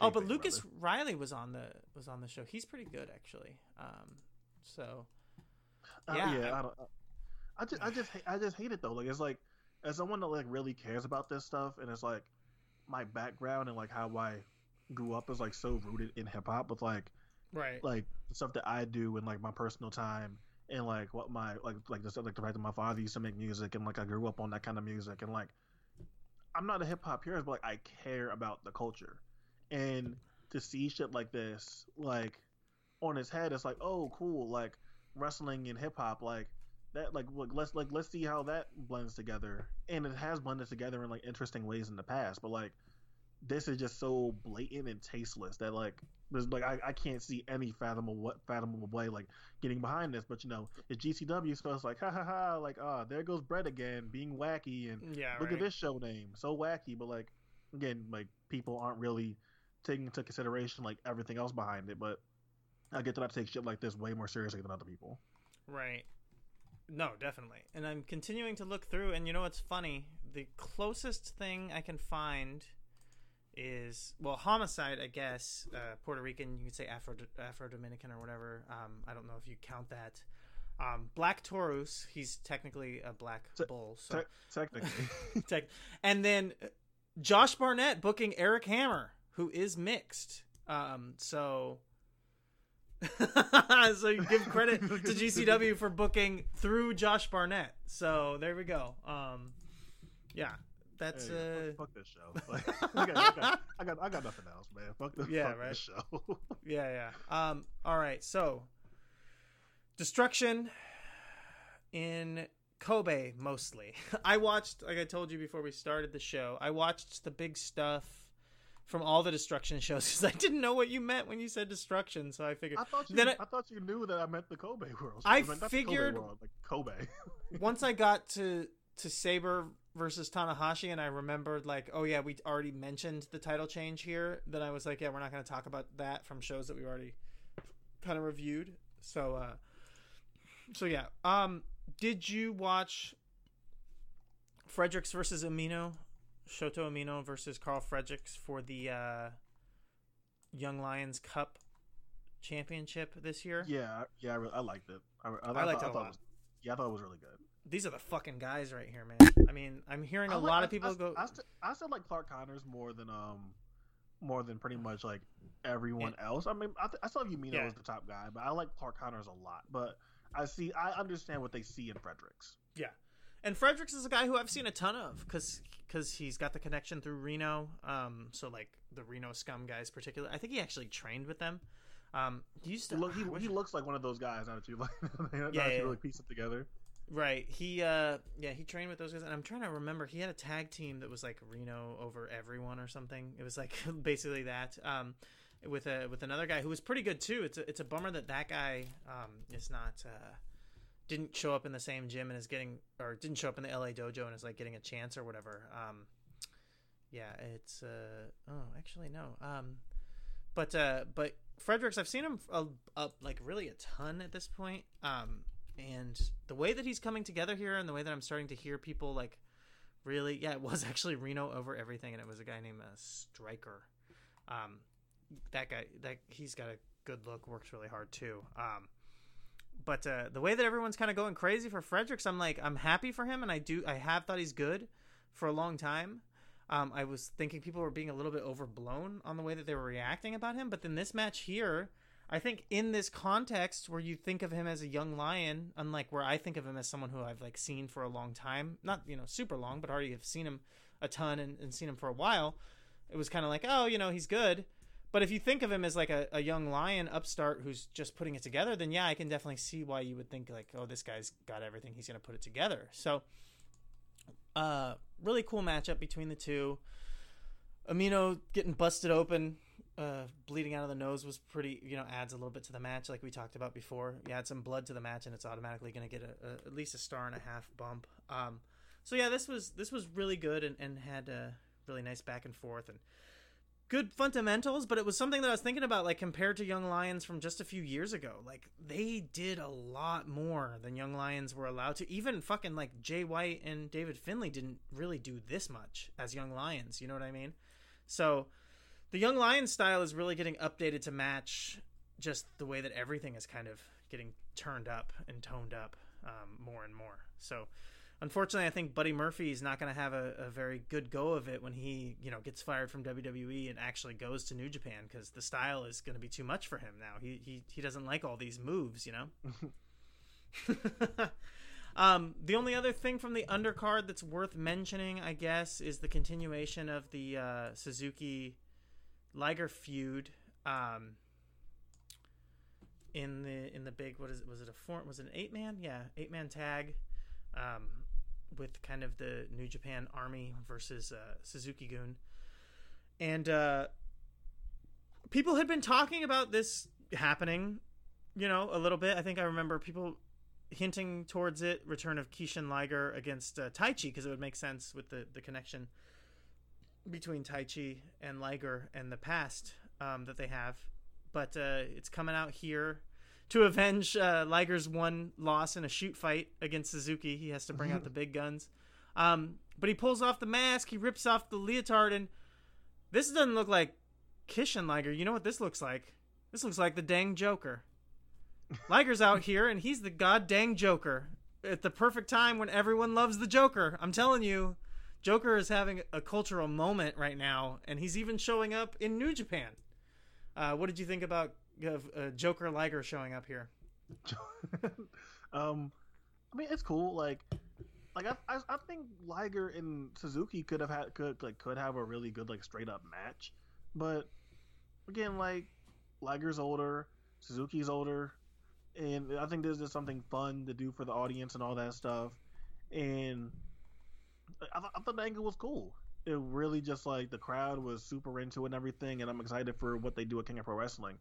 Oh, but Lucas Riley was on the was on the show. He's pretty good actually. Um, so it. Uh, yeah, yeah. I- I, don't. I just, I just, I just hate it though. Like, it's like, as someone that like really cares about this stuff, and it's like, my background and like how I grew up is like so rooted in hip hop with like, right, like stuff that I do in like my personal time and like what my like like the stuff like the fact that my father used to make music and like I grew up on that kind of music and like I'm not a hip hop purist, but like I care about the culture. And to see shit like this, like on his head, it's like, oh cool, like wrestling and hip hop, like that like look, let's like let's see how that blends together. And it has blended together in like interesting ways in the past, but like this is just so blatant and tasteless that like there's like I, I can't see any fathomable what fathomable way like getting behind this. But you know, it's GCW, so it's like ha ha ha, like ah, there goes Brett again, being wacky, and yeah, look right. at this show name, so wacky. But like again, like people aren't really taking into consideration like everything else behind it. But I get that I take shit like this way more seriously than other people. Right. No, definitely. And I'm continuing to look through, and you know what's funny? The closest thing I can find is well, homicide. I guess uh, Puerto Rican. You could say Afro Afro Dominican or whatever. Um, I don't know if you count that. Um, Black Taurus. He's technically a black Te- bull. So Te- technically, Tech. And then Josh Barnett booking Erik Hammer, who is mixed. Um, so. so you give credit to GCW for booking through Josh Barnett. So there we go. Um, yeah, that's Hey, uh, fuck, fuck this show. Like, I, got, I, got, I got I got nothing else, man. Fuck, the, Yeah, fuck right. this show. yeah, yeah. Um, all right, so destruction in Kobe mostly. I watched, like I told you before we started the show, I watched the big stuff from all the destruction shows because I didn't know what you meant when you said destruction, so I figured I thought you Then I, I- thought you knew that I meant the Kobe world. I meant, not the figured- Kobe world, like Kobe. once I got to to Sabre versus Tanahashi, and I remembered like, oh yeah, we already mentioned the title change here. Then I was like, yeah, we're not going to talk about that from shows that we already kind of reviewed. So, uh, so yeah. Um, did you watch Fredericks versus Umino, Shota Umino versus Karl Fredericks for the uh, Young Lions Cup championship this year? yeah, yeah, I, really, I liked it. I, I, I liked thought, it a thought lot. was, yeah, I thought it was really good. These are the fucking guys right here, man. I mean, I'm hearing a like- lot of people go. I, still, I still like Clark Connors more than um, more than pretty much like everyone else. I mean, I, th- I still have Umino Yeah. as the top guy, but I like Clark Connors a lot. But I see, I understand what they see in Fredericks. And Fredericks is a guy who I've seen a ton of because because he's got the connection through Reno. Um, so like the Reno Scum guys, particularly. I think he actually trained with them. Um, he used He, to look, he, he looks like one of those guys. Now that you like, now Yeah, yeah. really piece it together. right. He uh, yeah, he trained with those guys, and I'm trying to remember. He had a tag team that was like Reno over everyone or something. It was like basically that. Um, with a with another guy who was pretty good too. It's a, it's a bummer that that guy um is not uh didn't show up in the same gym and is getting or didn't show up in the LA dojo and is like getting a chance or whatever. Um, yeah, it's uh oh actually no. Um, but uh but Fredericks, I've seen him uh, like really a ton at this point. Um, and the way that he's coming together here and the way that I'm starting to hear people like really yeah it was actually Reno over everything and it was a guy named uh, Striker. Um, that guy that he's got a good look works really hard too. Um, but uh, the way that everyone's kind of going crazy for Fredericks, I'm like, I'm happy for him, and I do, I have thought he's good for a long time. Um, I was thinking people were being a little bit overblown on the way that they were reacting about him, but then this match here, I think in this context where you think of him as a young lion, unlike where I think of him as someone who I've like seen for a long time, not you know super long, but already have seen him a ton and, and seen him for a while. It was kind of like, oh, you know, he's good. But if you think of him as like a, a young lion upstart who's just putting it together, then yeah, I can definitely see why you would think like, oh, this guy's got everything. He's gonna put it together. So, uh, really cool matchup between the two. Umino getting busted open, uh, bleeding out of the nose was pretty. You know, adds a little bit to the match, like we talked about before. You add some blood to the match, and it's automatically gonna get a, a at least a star and a half bump. Um, so yeah, this was this was really good and, and had a really nice back and forth and good fundamentals, but it was something that I was thinking about, like compared to Young Lions from just a few years ago. Like they did a lot more than Young Lions were allowed to. Even fucking like Jay White and David Finlay didn't really do this much as Young Lions. You know what I mean? So the Young Lions style is really getting updated to match just the way that everything is kind of getting turned up and toned up um, more and more. So unfortunately, I think Buddy Murphy is not going to have a, a very good go of it when he, you know, gets fired from WWE and actually goes to New Japan because the style is going to be too much for him now. He he he doesn't like all these moves, you know. um, the only other thing from the undercard that's worth mentioning, I guess, is the continuation of the uh, Suzuki Liger feud. Um, in the in the big what is it was it a four was it an eight man yeah eight man tag um, with kind of the New Japan Army versus uh, Suzuki Gun, and uh, people had been talking about this happening, you know, a little bit. I think I remember people hinting towards it. Return of Kishin Liger against uh, Taichi because it would make sense with the the connection between Taichi and Liger and the past um, that they have. But uh, it's coming out here to avenge uh, Liger's one loss in a shoot fight against Suzuki. He has to bring out the big guns. Um, but he pulls off the mask, he rips off the leotard, and this doesn't look like Kishin Liger. You know what this looks like? This looks like the dang Joker. Liger's out here, and he's the god dang Joker at the perfect time when everyone loves the Joker. I'm telling you, Joker is having a cultural moment right now, and he's even showing up in New Japan. Uh, what did you think about uh, Joker Liger showing up here? um, I mean, it's cool. Like, like I, I, I think Liger and Suzuki could have had could like could have a really good like straight up match, but again like Liger's older, Suzuki's older, and I think this is something fun to do for the audience and all that stuff, and I, th- I thought the angle was cool. It really just like the crowd was super into it and everything, and I'm excited for what they do at King of Pro Wrestling.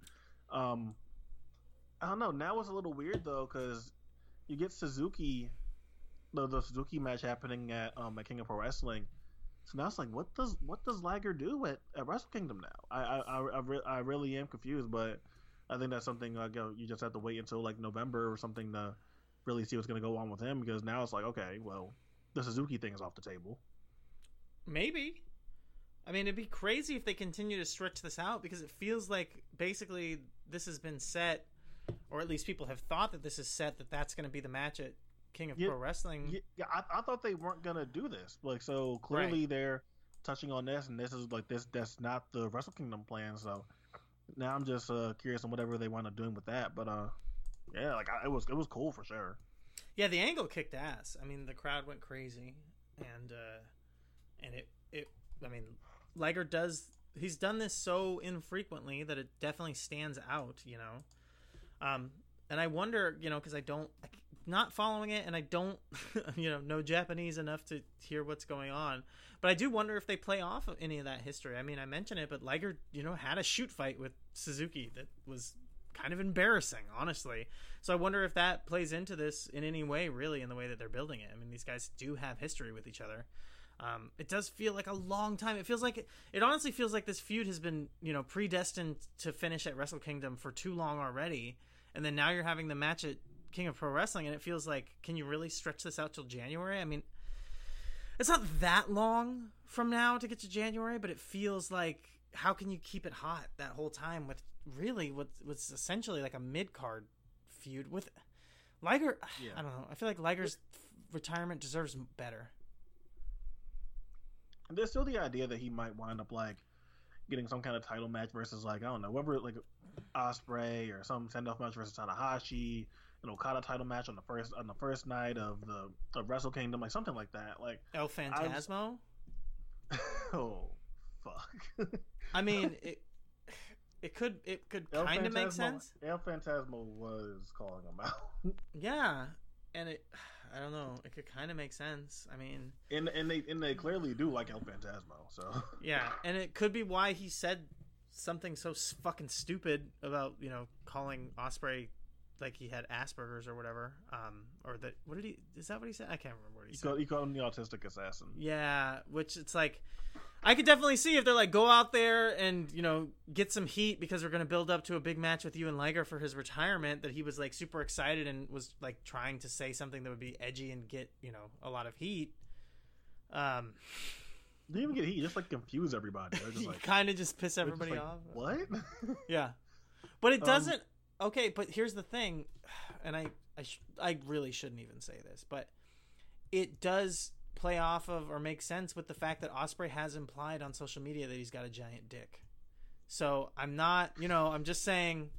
Um, I don't know. Now it's a little weird though because you get Suzuki, the, the Suzuki match happening at um at King of Pro Wrestling. So now it's like, what does what does Liger do at, at Wrestle Kingdom now? I I I, I, re- I really am confused, but I think that's something like you just have to wait until like November or something to really see what's going to go on with him because now it's like, okay, well, the Suzuki thing is off the table. Maybe. I mean, it'd be crazy if they continue to stretch this out because it feels like basically this has been set, or at least people have thought that this is set that that's going to be the match at King of Yeah, Pro Wrestling. Yeah, yeah I, I thought they weren't gonna do this. Like, so clearly they're touching on this, and this is like this. That's not the Wrestle Kingdom plan. So now I'm just uh, curious on whatever they wind up doing with that. But uh, yeah, like I, it was it was cool for sure. Yeah, the angle kicked ass. I mean, the crowd went crazy, and uh, and it it. I mean, Liger does. He's done this so infrequently that it definitely stands out. You know, um, and I wonder, you know, because I don't, not following it, and I don't, you know, know Japanese enough to hear what's going on. But I do wonder if they play off of any of that history. I mean, I mentioned it, but Liger, you know, had a shoot fight with Suzuki that was kind of embarrassing, honestly. So I wonder if that plays into this in any way, really, in the way that they're building it. I mean, these guys do have history with each other. Um, it does feel like a long time. It feels like it, it honestly feels like this feud has been, you know, predestined to finish at Wrestle Kingdom for too long already. And then now you're having the match at King of Pro Wrestling, and it feels like, can you really stretch this out till January? I mean, it's not that long from now to get to January, but it feels like how can you keep it hot that whole time with really what what's essentially like a mid card feud with Liger? Yeah. I don't know. I feel like Liger's retirement deserves better. And there's still the idea that he might wind up like getting some kind of title match versus like I don't know, whether like Ospreay or some send off match versus Tanahashi, an Okada title match on the first on the first night of the of Wrestle Kingdom, like something like that. Like, oh, El Phantasmo. oh fuck. I mean, it it could it could kind of make sense. El Phantasmo was calling him out, Yeah, and it I don't know. It could kind of make sense. I mean, and and they and they clearly do like El Phantasmo. So yeah, and it could be why he said something so fucking stupid about you know calling Ospreay like he had Asperger's or whatever. Um, or that what did he? Is that what he said? I can't remember what he he said. called, he called him the autistic assassin. Yeah, which it's like I could definitely see if they're like go out there and you know get some heat because we're gonna build up to a big match with you and Liger for his retirement. That he was like super excited and was like trying to say something that would be edgy and get you know a lot of heat. Um, Didn't even get heat, just like confuse everybody. They're just like kind of just piss they're just everybody like, off. What? Yeah, but it Um, doesn't. okay, but here's the thing, and I I sh- I really shouldn't even say this, but it does play off of or make sense with the fact that Ospreay has implied on social media that he's got a giant dick. So I'm not, you know, I'm just saying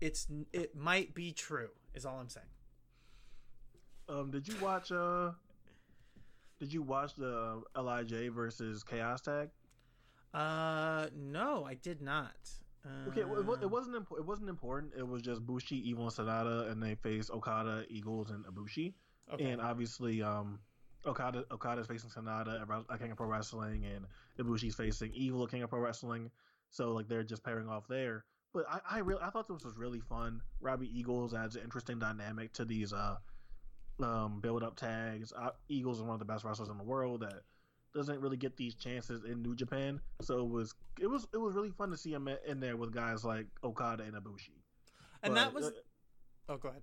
it's it might be true is all I'm saying. Um, did you watch uh? Did you watch the Lij versus Chaos tag? Uh, no, I did not. Uh, Okay, well, it, it wasn't imp- it wasn't important. It was just Bushi, Evil, and Sanada, and they faced Okada, Eagles, and Ibushi. okay. And obviously, um, Okada Okada's facing Sanada at, King of Pro Wrestling, and Ibushi's facing Evil at King of Pro Wrestling. So like they're just pairing off there. But I I really I thought this was really fun. Robbie Eagles adds an interesting dynamic to these uh um build up tags. Uh, Eagles is one of the best wrestlers in the world that doesn't really get these chances in New Japan. So it was it was it was really fun to see him in there with guys like Okada and Ibushi. and But, that was uh, Oh, go ahead.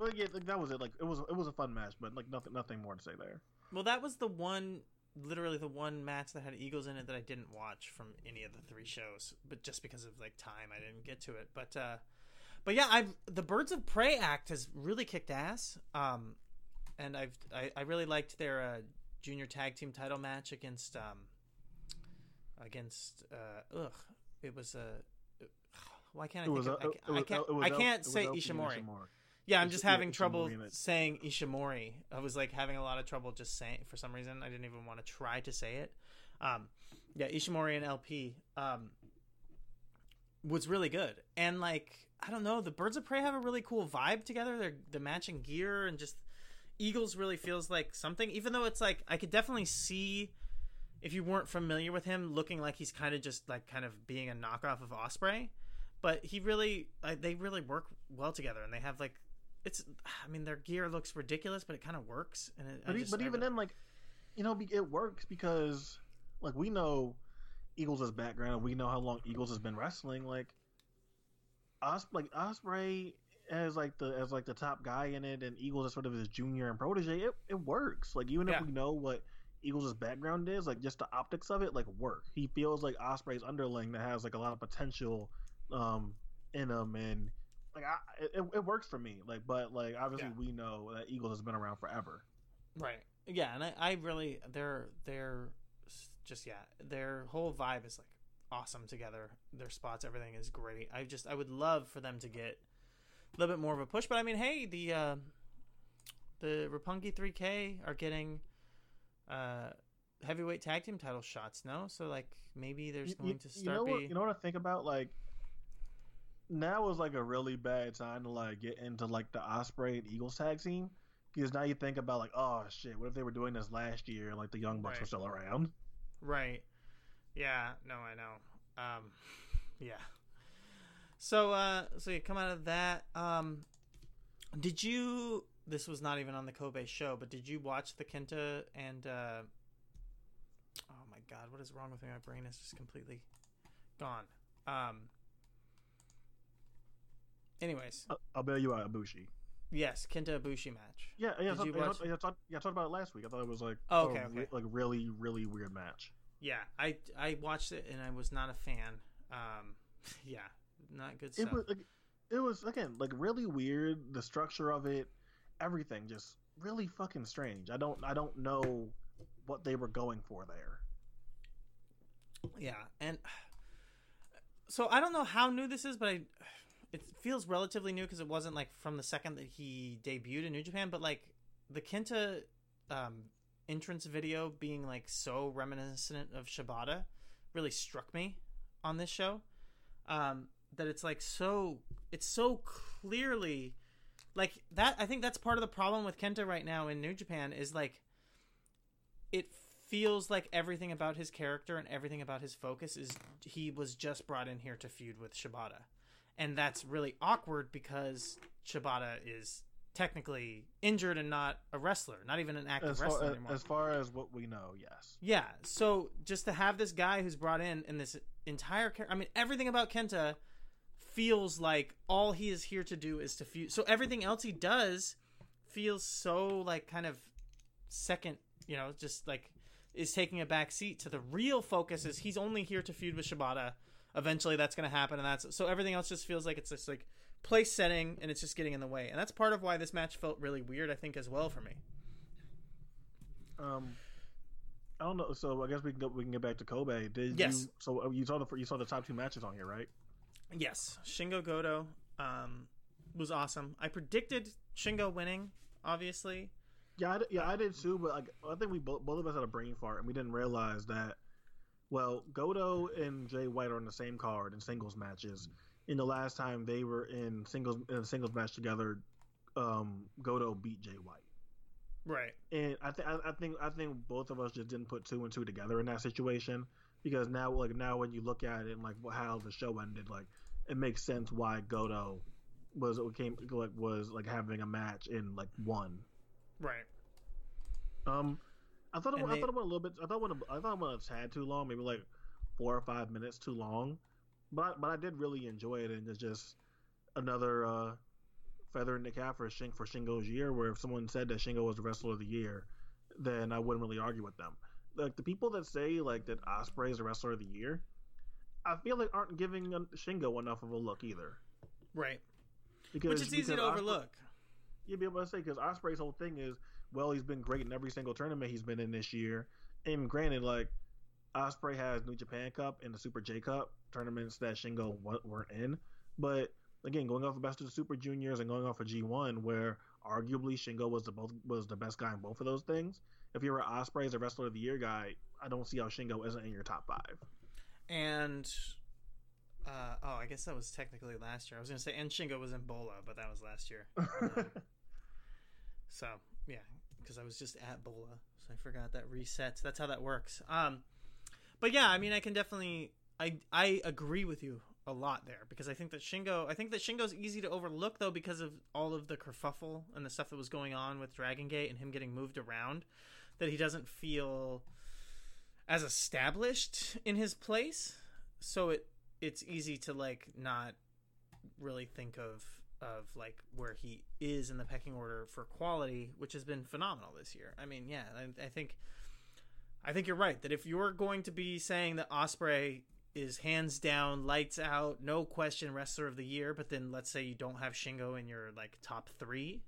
Well, yeah, like, that was it. Like it was it was a fun match, but like nothing nothing more to say there. Well, that was the one, literally the one match that had Eagles in it that I didn't watch from any of the three shows, but just because of like time, I didn't get to it. But, uh, but yeah, I've the Birds of Prey act has really kicked ass. Um, and I've I, I really liked their uh, junior tag team title match against um against uh ugh it was a. why can't I It think was of, uh, I, I can't I can't say El- Ishimori. Yeah, I'm just having trouble in saying Ishimori. I was like having a lot of trouble just saying for some reason. I didn't even want to try to say it. Um, yeah, Ishimori and ELP um, was really good, and like I don't know, the Birds of Prey have a really cool vibe together. They're the matching gear and just Eagles really feels like something. Even though it's like I could definitely see if you weren't familiar with him, looking like he's kind of just like kind of being a knockoff of Ospreay, but he really uh, they really work well together, and they have like it's. I mean, their gear looks ridiculous, but it kind of works. And it, But, just- but even then, like, you know, it works because, like, we know Eagles' background. and We know how long Eagles has been wrestling. Like, Os- like Ospreay as like the as like the top guy in it, and Eagles is sort of his junior and protege. It it works. Like even Yeah. if we know what Eagles' background is, like just the optics of it, like work. He feels like Ospreay's underling that has like a lot of potential um in him, and like I, it, it works for me. Like, but like obviously Yeah. we know that Eagles has been around forever. Right. Yeah, and I, I really they're they're just yeah, their whole vibe is like awesome together. Their spots, everything is great. I just I would love for them to get a little bit more of a push, but I mean, hey, the uh, the Roppongi 3K are getting uh heavyweight tag team title shots, no? So like maybe there's You- going you, to you start know be what? You know what I think about? Like now is like a really bad time to like get into like the Ospreay and Eagles tag team because now you think about like oh shit, what if they were doing this last year and like the Young Bucks Right. were still around? Right. Yeah, no, I know. Um yeah. So uh so you come out of that. Um did you this was not even on the Kobe show, but did you watch the Kenta and uh Oh my god, what is wrong with me? My brain is just completely gone. Um Anyways, I'll, I'll bail you out, Ibushi. yes, Kenta Ibushi match. Yeah, yeah, I thought, you yeah, I watch- I thought, yeah, I talked about it last week. I thought it was like Oh, a okay, re- okay. like really, really weird match. Yeah, I I watched it and I was not a fan. Um yeah, not good It stuff. was, like, it was again like really weird. The structure of it, everything, just really fucking strange. I don't, I don't know what they were going for there. Yeah, and so I don't know how new this is, but I, it feels relatively new because it wasn't like from the second that he debuted in New Japan. But like the Kenta um, entrance video being like so reminiscent of Shibata really struck me on this show. Um, that it's like so, it's so clearly like that. I think that's part of the problem with Kenta right now in New Japan is like it feels like everything about his character and everything about his focus is he was just brought in here to feud with Shibata. And that's really awkward because Shibata is technically injured and not a wrestler, not even an active As wrestler far anymore. as far as what we know, yes. Yeah, so just to have this guy who's brought in in this entire I mean everything about Kenta feels like all he is here to do is to feud. So everything else he does feels so like kind of second, you know, just like is taking a back seat to the real focus is he's only here to feud with Shibata. Eventually that's going to happen and that's so everything else just feels like it's just like place setting and it's just getting in the way. And that's part of why this match felt really weird I think as well for me. Um, I don't know. So I guess we can go, we can get back to Kobe. Did Yes. you? So uh, you saw the you saw the top two matches on here, right? Yes, Shingo Goto um, was awesome. I predicted Shingo winning, obviously. Yeah, I, did- yeah, I did too. But like, I think we both both of us had a brain fart, and we didn't realize that. Well, Goto and Jay White are on the same card in singles matches. In the last time they were in singles in a singles match together, um, Goto beat Jay White. Right. and I think I think I think both of us just didn't put two and two together in that situation because now like now when you look at it and like how the show ended, like it makes sense why Goto was came like was like having a match in like one. Right. Um, I thought it, I they- thought it went a little bit. I thought it went a, I thought it went a tad too long, maybe like four or five minutes too long. But I, but I did really enjoy it, and it's just another uh, feather in the cap for Shing for Shingo's year. Where if someone said that Shingo was the wrestler of the year, then I wouldn't really argue with them. Like the people that say like that Ospreay is the wrestler of the year, I feel like aren't giving um, Shingo enough of a look either. Right. Because Which is easy to Ospreay- overlook. You'd be able to say because Ospreay's whole thing is, well, he's been great in every single tournament he's been in this year. And granted, like Ospreay has New Japan Cup and the Super J Cup tournaments that Shingo weren't in, but again going off the best of the Super Juniors and going off of G1, where arguably Shingo was the both was the best guy in both of those things. If you were Ospreay as a wrestler of the year guy, I don't see how Shingo isn't in your top five. And uh, oh, I guess that was technically last year. I was gonna say and Shingo was in Bola, but that was last year. Um, so yeah, because I was just at Bola, so I forgot that resets. That's how that works. Um, but yeah, I mean, I can definitely I I agree with you a lot there because I think that Shingo I think that Shingo's easy to overlook though because of all of the kerfuffle and the stuff that was going on with Dragon Gate and him getting moved around that he doesn't feel as established in his place so it it's easy to like not really think of of like where he is in the pecking order for quality which has been phenomenal this year I mean yeah I, I think I think you're right that if you're going to be saying that Ospreay is hands down, lights out, no question wrestler of the year, but then let's say you don't have Shingo in your like top three,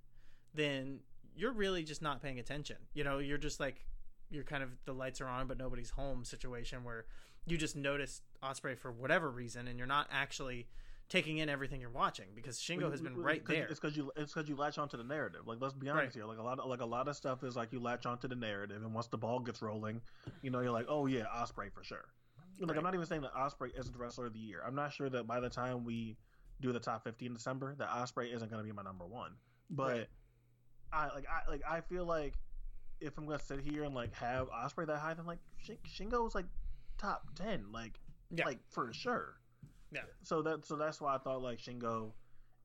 then you're really just not paying attention. You know, you're just like you're kind of the lights are on but nobody's home situation where you just notice Ospreay for whatever reason and you're not actually taking in everything you're watching because Shingo has been right there. It's because you it's because you latch onto the narrative. Like let's be honest right. here. Like a lot of like a lot of stuff is like you latch onto the narrative, and once the ball gets rolling, you know you're like, oh yeah, Ospreay for sure. Like right. I'm not even saying that Ospreay isn't the wrestler of the year. I'm not sure that by the time we do the top 50 in December, that Ospreay isn't going to be my number one. But right. I like I like I feel like if I'm going to sit here and like have Ospreay that high, then like Shingo's like top 10, like yeah. like for sure. Yeah. So that so that's why I thought like Shingo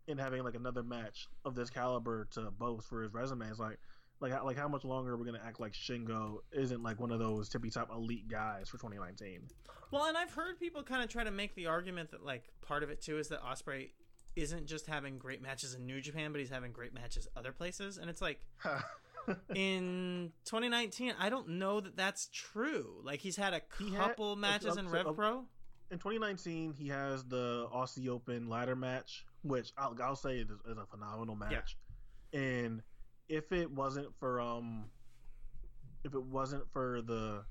in having like another match of this caliber to boast for his resume is like like like how much longer are we gonna act like Shingo isn't like one of those tippy top elite guys for 2019? Well, and I've heard people kind of try to make the argument that like part of it too is that Ospreay isn't just having great matches in New Japan, but he's having great matches other places, and it's like. in 2019, I don't know that that's true. Like he's had a couple had, matches in Rev Pro. In 2019, he has the Aussie Open ladder match, which I'll, I'll say is, is, a phenomenal match. Yeah. And if it wasn't for um if it wasn't for the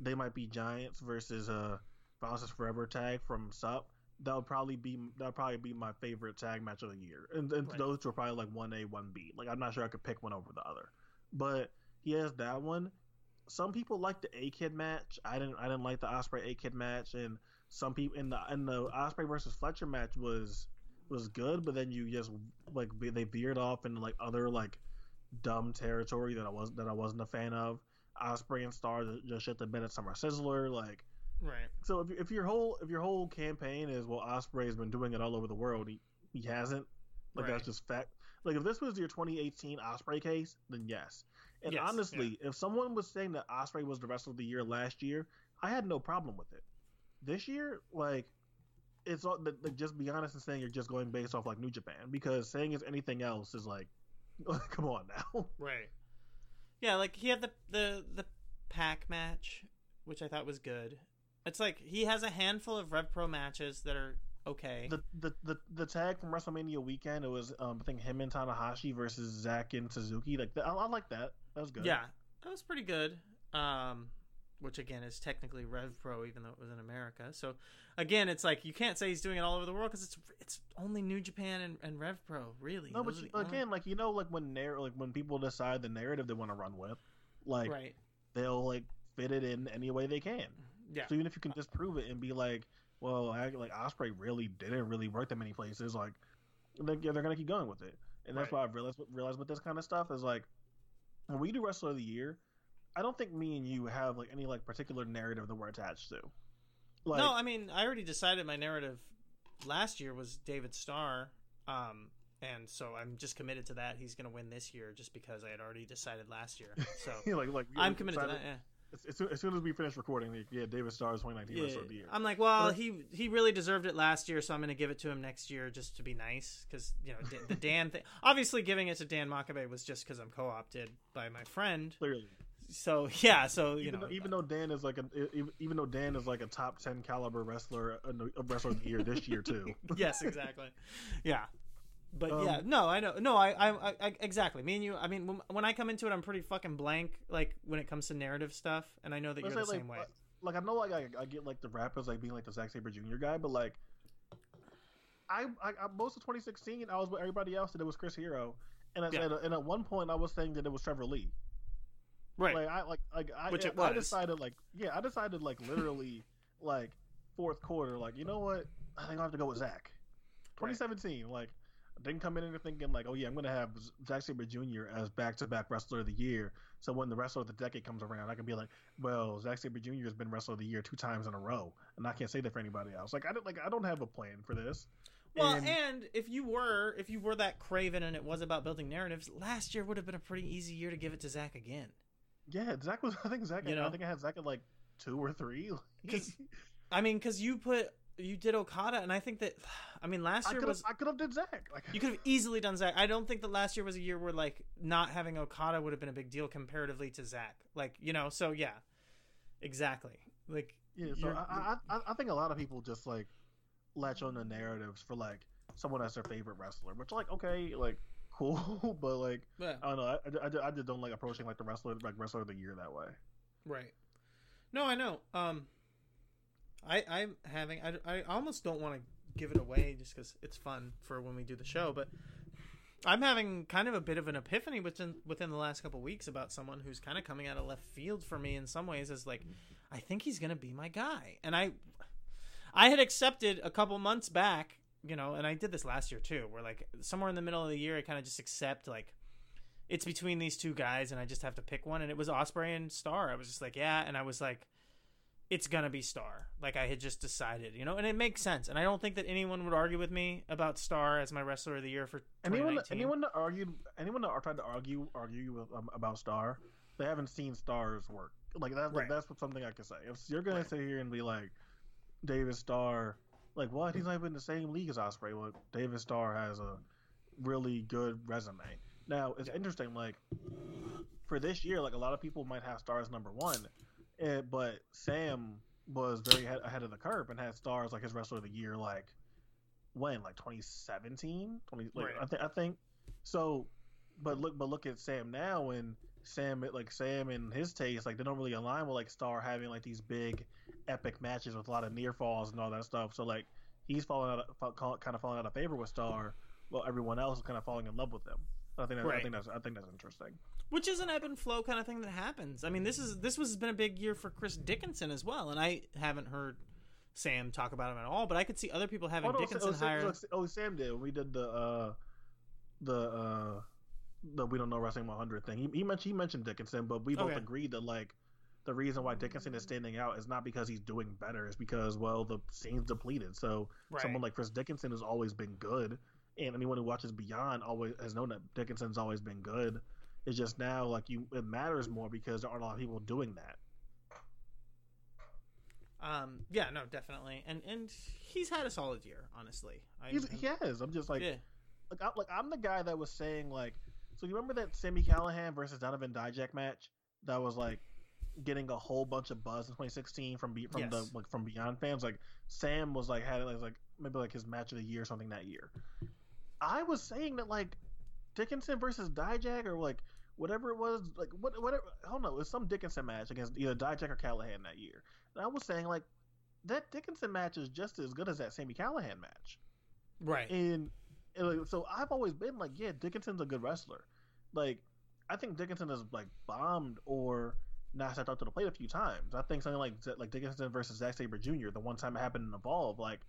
they might be giants versus uh Violence Forever tag from Sup, that would probably be that would probably be my favorite tag match of the year. And, and right. those two are probably like one A, one B. Like I'm not sure I could pick one over the other. But he has that one. Some people like the A Kid match. I didn't I didn't like the Ospreay A Kid match and some people in the in the Ospreay versus Fletcher match was was good, but then you just like they veered off into like other like dumb territory that I was that I wasn't a fan of. Ospreay and Starr just shit the bed at Summer Sizzler, like right. So if, if your whole if your whole campaign is well, Ospreay has been doing it all over the world, he he hasn't. Like right. that's just fact. Like if this was your 2018 Ospreay case, then yes. And yes, honestly, yeah. if someone was saying that Ospreay was the wrestler of the year last year, I had no problem with it. This year, like it's all like just be honest and saying you're just going based off like New Japan because saying it's anything else is like Come on now. Right. Yeah, like he had the the the PAC match, which I thought was good. It's like he has a handful of Rev Pro matches that are okay. The the the, the tag from WrestleMania weekend, it was um, I think him and Tanahashi versus Zack and Suzuki. Like I, I like that. That was good. Yeah, that was pretty good. Um, which again is technically Rev Pro, even though it was in America. So again, it's like you can't say he's doing it all over the world because it's it's only New Japan and, and Rev Pro, really. No, Those but again, only... like you know, like when narr- like when people decide the narrative they want to run with, like right. they'll like fit it in any way they can. Mm-hmm. Yeah. So even if you can disprove it and be like, well, I, like Ospreay really didn't really work that many places, like they're, they're gonna keep going with it, and that's right. why I've realized realized with this kind of stuff is like when we do Wrestler of the Year I don't think me and you have like any like particular narrative that we're attached to. Like, no, I mean I already decided my narrative last year was David Starr, um, and so I'm just committed to that. He's going to win this year just because I had already decided last year. So like, like I'm committed decided, to that. Yeah. As soon, as soon, as we finish recording, yeah, David Starr's 2019 yeah, of the year. I'm like, well, he he really deserved it last year, so I'm going to give it to him next year just to be nice, because you know the Dan thing. Obviously, giving it to Dan Makabe was just because I'm co-opted by my friend. Clearly, so yeah, so you even know, though, even though Dan is like a even though Dan is like a top ten caliber wrestler, a wrestler of the year this year too. yes, exactly. Yeah, but um, yeah, no, I know, no, I, I, I, exactly. Me and you. I mean, when, when, I come into it, I'm pretty fucking blank. Like when it comes to narrative stuff, and I know that you're the like, same way. Like I know, like I, I get like the rappers like being like the Zack Sabre Jr. guy, but like I, I, I most of 2016 I was with everybody else that it was Chris Hero, and Yeah. and, and at one point I was saying that it was Trevor Lee. Right. Like I like like I, Which it I decided like yeah I decided like literally like fourth quarter like you know what I think I have to go with Zack. 2017 like I didn't come in thinking like oh yeah I'm gonna have Z- Zack Sabre Jr. as back to back wrestler of the year so when the wrestler of the decade comes around I can be like well Zack Sabre Jr. has been wrestler of the year two times in a row and I can't say that for anybody else like I don't like I don't have a plan for this. Well, And- and if you were if you were that craven and it was about building narratives, last year would have been a pretty easy year to give it to Zack again. Yeah, Zack was. I think Zack. You know? I think I had Zack at like two or three. 'Cause I mean, because you put you did Okada, and I think that I mean last year have. was I could have did Zack. Like you could have easily done Zack. I don't think that last year was a year where like not having Okada would have been a big deal comparatively to Zack. Like you know, so yeah, exactly. Like Yeah, so I, I I I think a lot of people just like latch on the narratives for like someone that's their favorite wrestler, which like okay, like cool, but like yeah, I don't know. I, I, I just don't like approaching like the wrestler like wrestler of the year that way. right. No, I know. Um, I I'm having I I almost don't want to give it away just because it's fun for when we do the show, but. I'm having kind of a bit of an epiphany within within the last couple weeks about someone who's kind of coming out of left field for me in some ways Is like I think he's gonna be my guy, and I I had accepted a couple months back, you know, and I did this last year too, where like somewhere in the middle of the year I kind of just accept like it's between these two guys and I just have to pick one, and it was Ospreay and Starr. I was just like yeah, and I was like it's gonna be Starr. Like I had just decided, you know, and it makes sense. And I don't think that anyone would argue with me about Starr as my wrestler of the year for Anyone 2019. anyone that argued anyone that tried to argue argue with, um, about Starr, they haven't seen Starr's work. Like that's Right. that's what something I can say. If you're gonna Right. sit here and be like David Starr, like what? He's not even in the same league as Ospreay. Well, David Starr has a really good resume. Now it's interesting. Like for this year, like a lot of people might have stars number one, eh, but Sam was very ahead, ahead of the curve and had Stars like his wrestler of the year. Like when, like 2017, 20, like, Right. I think I think so. But look, but look at Sam now, and Sam, like Sam and his taste, like they don't really align with like Starr having like these big, epic matches with a lot of near falls and all that stuff. So like he's falling out, of, kind of falling out of favor with Starr, while everyone else is kind of falling in love with him. I think that, I think that's I think that's interesting. which is an ebb and flow kind of thing that happens. I mean, this is this was been a big year for Chris Dickinson as well, and I haven't heard Sam talk about him at all. But I could see other people having Oh, no, Dickinson oh, higher. oh, Sam did. We did the uh, the uh, the we don't know wrestling 100 thing. He, he mentioned he mentioned Dickinson, but we both Okay. agreed that like the reason why Dickinson is standing out is not because he's doing better, it's because well the scene's depleted. So Right. someone like Chris Dickinson has always been good, and anyone who watches Beyond always has known that Dickinson's always been good. It's just now like you it matters more because there aren't a lot of people doing that. Um, yeah, no, definitely, and and he's had a solid year, honestly. I, He's, he has. I'm just like yeah, like, I, like I'm the guy that was saying like, so you remember that Sami Callihan versus Donovan Dijak match that was like getting a whole bunch of buzz in 2016 from be- from Yes. the like from Beyond fans. Like Sam was like had it as like maybe like his match of the year or something that year. I was saying that like Dickinson versus Dijak or like whatever it was like what whatever I don't know it was some Dickinson match against either Dijak or Callihan that year. And I was saying like that Dickinson match is just as good as that Sami Callihan match. right. And, like, so I've always been like, yeah, Dickinson's a good wrestler. Like, I think Dickinson has like bombed or not stepped up to the plate a few times. I think something like like Dickinson versus Zack Sabre Jr. The one time it happened in Evolve, like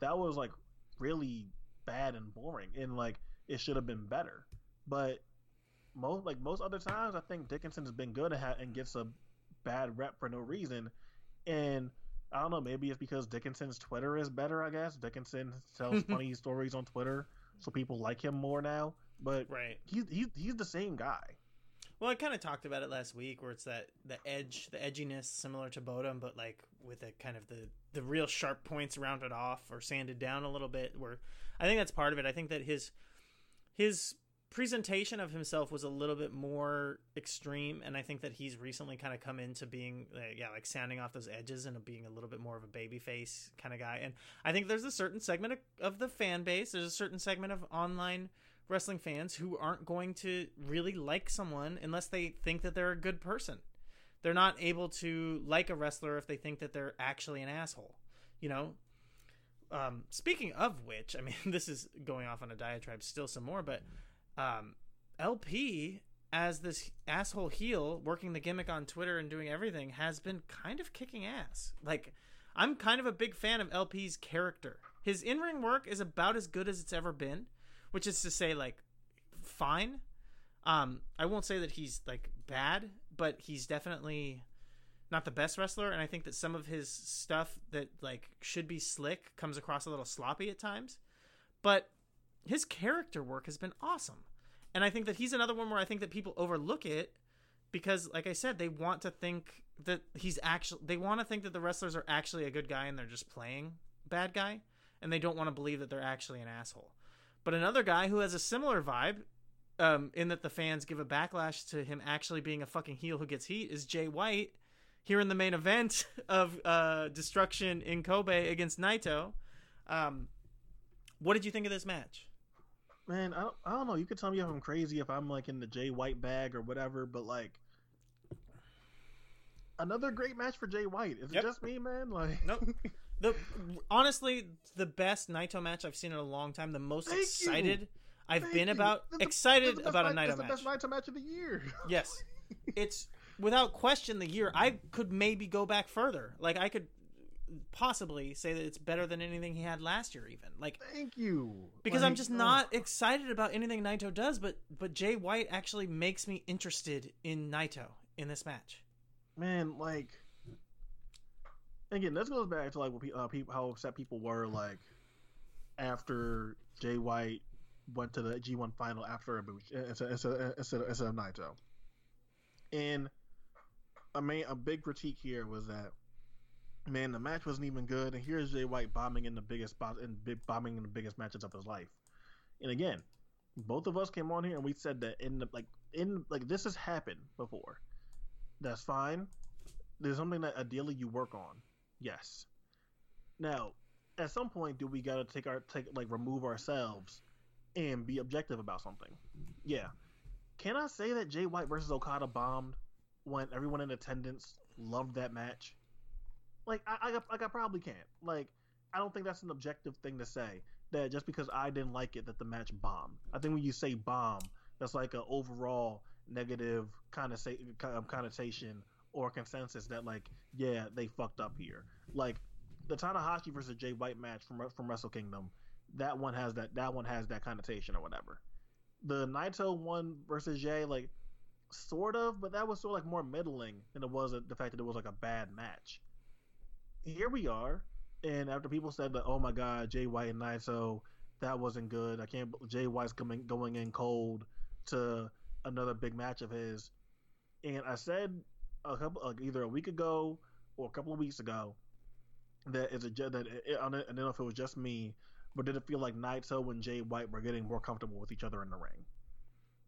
that was like really bad and boring, and like it should have been better. But most like most other times, I think Dickinson has been good and, ha- and gets a bad rep for no reason. And I don't know, maybe it's because Dickinson's Twitter is better. I guess Dickinson tells funny stories on Twitter, so people like him more now. But Right. he's he's he's the same guy. Well, I kind of talked about it last week, where it's that the edge, the edginess, similar to Bodum, but like with a kind of the the real sharp points rounded off or sanded down a little bit. Where I think that's part of it. I think that his his presentation of himself was a little bit more extreme, and I think that he's recently kind of come into being, yeah, like sanding off those edges and being a little bit more of a baby face kind of guy. And I think there's a certain segment of, of the fan base, there's a certain segment of online wrestling fans who aren't going to really like someone unless they think that they're a good person. They're not able to like a wrestler if they think that they're actually an asshole. You know, um, speaking of which, I mean, this is going off on a diatribe still some more, but um, ELP as this asshole heel working the gimmick on Twitter and doing everything has been kind of kicking ass. Like, I'm kind of a big fan of ELP's character. His in ring work is about as good as it's ever been, which is to say, like, fine. Um, I won't say that he's like bad, but he's definitely not the best wrestler, and I think that some of his stuff that like should be slick comes across a little sloppy at times. But his character work has been awesome. And I think that he's another one where I think that people overlook it because like I said, they want to think that he's actually they want to think that the wrestlers are actually a good guy and they're just playing bad guy and they don't want to believe that they're actually an asshole. But another guy who has a similar vibe um, in that the fans give a backlash to him actually being a fucking heel who gets heat is Jay White here in the main event of uh, Destruction in Kobe against Naito. Um, what did you think of this match? Man, I don't, I don't know. You could tell me if I'm crazy if I'm like in the Jay White bag or whatever, but like another great match for Jay White. Is Yep. it just me, man? Like, Nope. The honestly the best Naito match I've seen in a long time. The most Thank you. excited I've Thank been you. about excited the about a night- Naito match. the best Naito match of the year. Yes, it's without question the year. I could maybe go back further. Like I could possibly say that it's better than anything he had last year, even like Thank you. because Like, I'm just oh. not excited about anything Naito does. But but Jay White actually makes me interested in Naito in this match. man, like again, this goes back to like what uh, people how upset people were like after Jay White went to the G1 final after Ibushi instead, instead, instead, instead of Naito. And I mean, a big critique here was that man, the match wasn't even good, and here's Jay White bombing in the biggest and big bombing in the biggest matches of his life. And again, both of us came on here and we said that in the like in like this has happened before. That's fine. There's something that ideally you work on. Yes. Now, at some point, do we gotta take our take like remove ourselves and be objective about something? Yeah. Can I say that Jay White versus Okada bombed when everyone in attendance loved that match? Like I, I, like I probably can't. Like I don't think that's an objective thing to say. That just because I didn't like it, that the match bombed. I think when you say bomb, that's like an overall negative kind of um, connotation or consensus that like yeah they fucked up here. Like the Tanahashi versus Jay White match from from Wrestle Kingdom, that one has that that one has that connotation or whatever. The Naito one versus Jay like sort of, but that was sort of like more middling than it was the fact that it was like a bad match. Here we are, and after people said that, oh my god, Jay White and Naito, that wasn't good. I can't. Jay White's coming going in cold to another big match of his, and I said a couple like either a week ago or a couple of weeks ago that is a that it, I don't know if it was just me, but did it feel like Naito and Jay White were getting more comfortable with each other in the ring?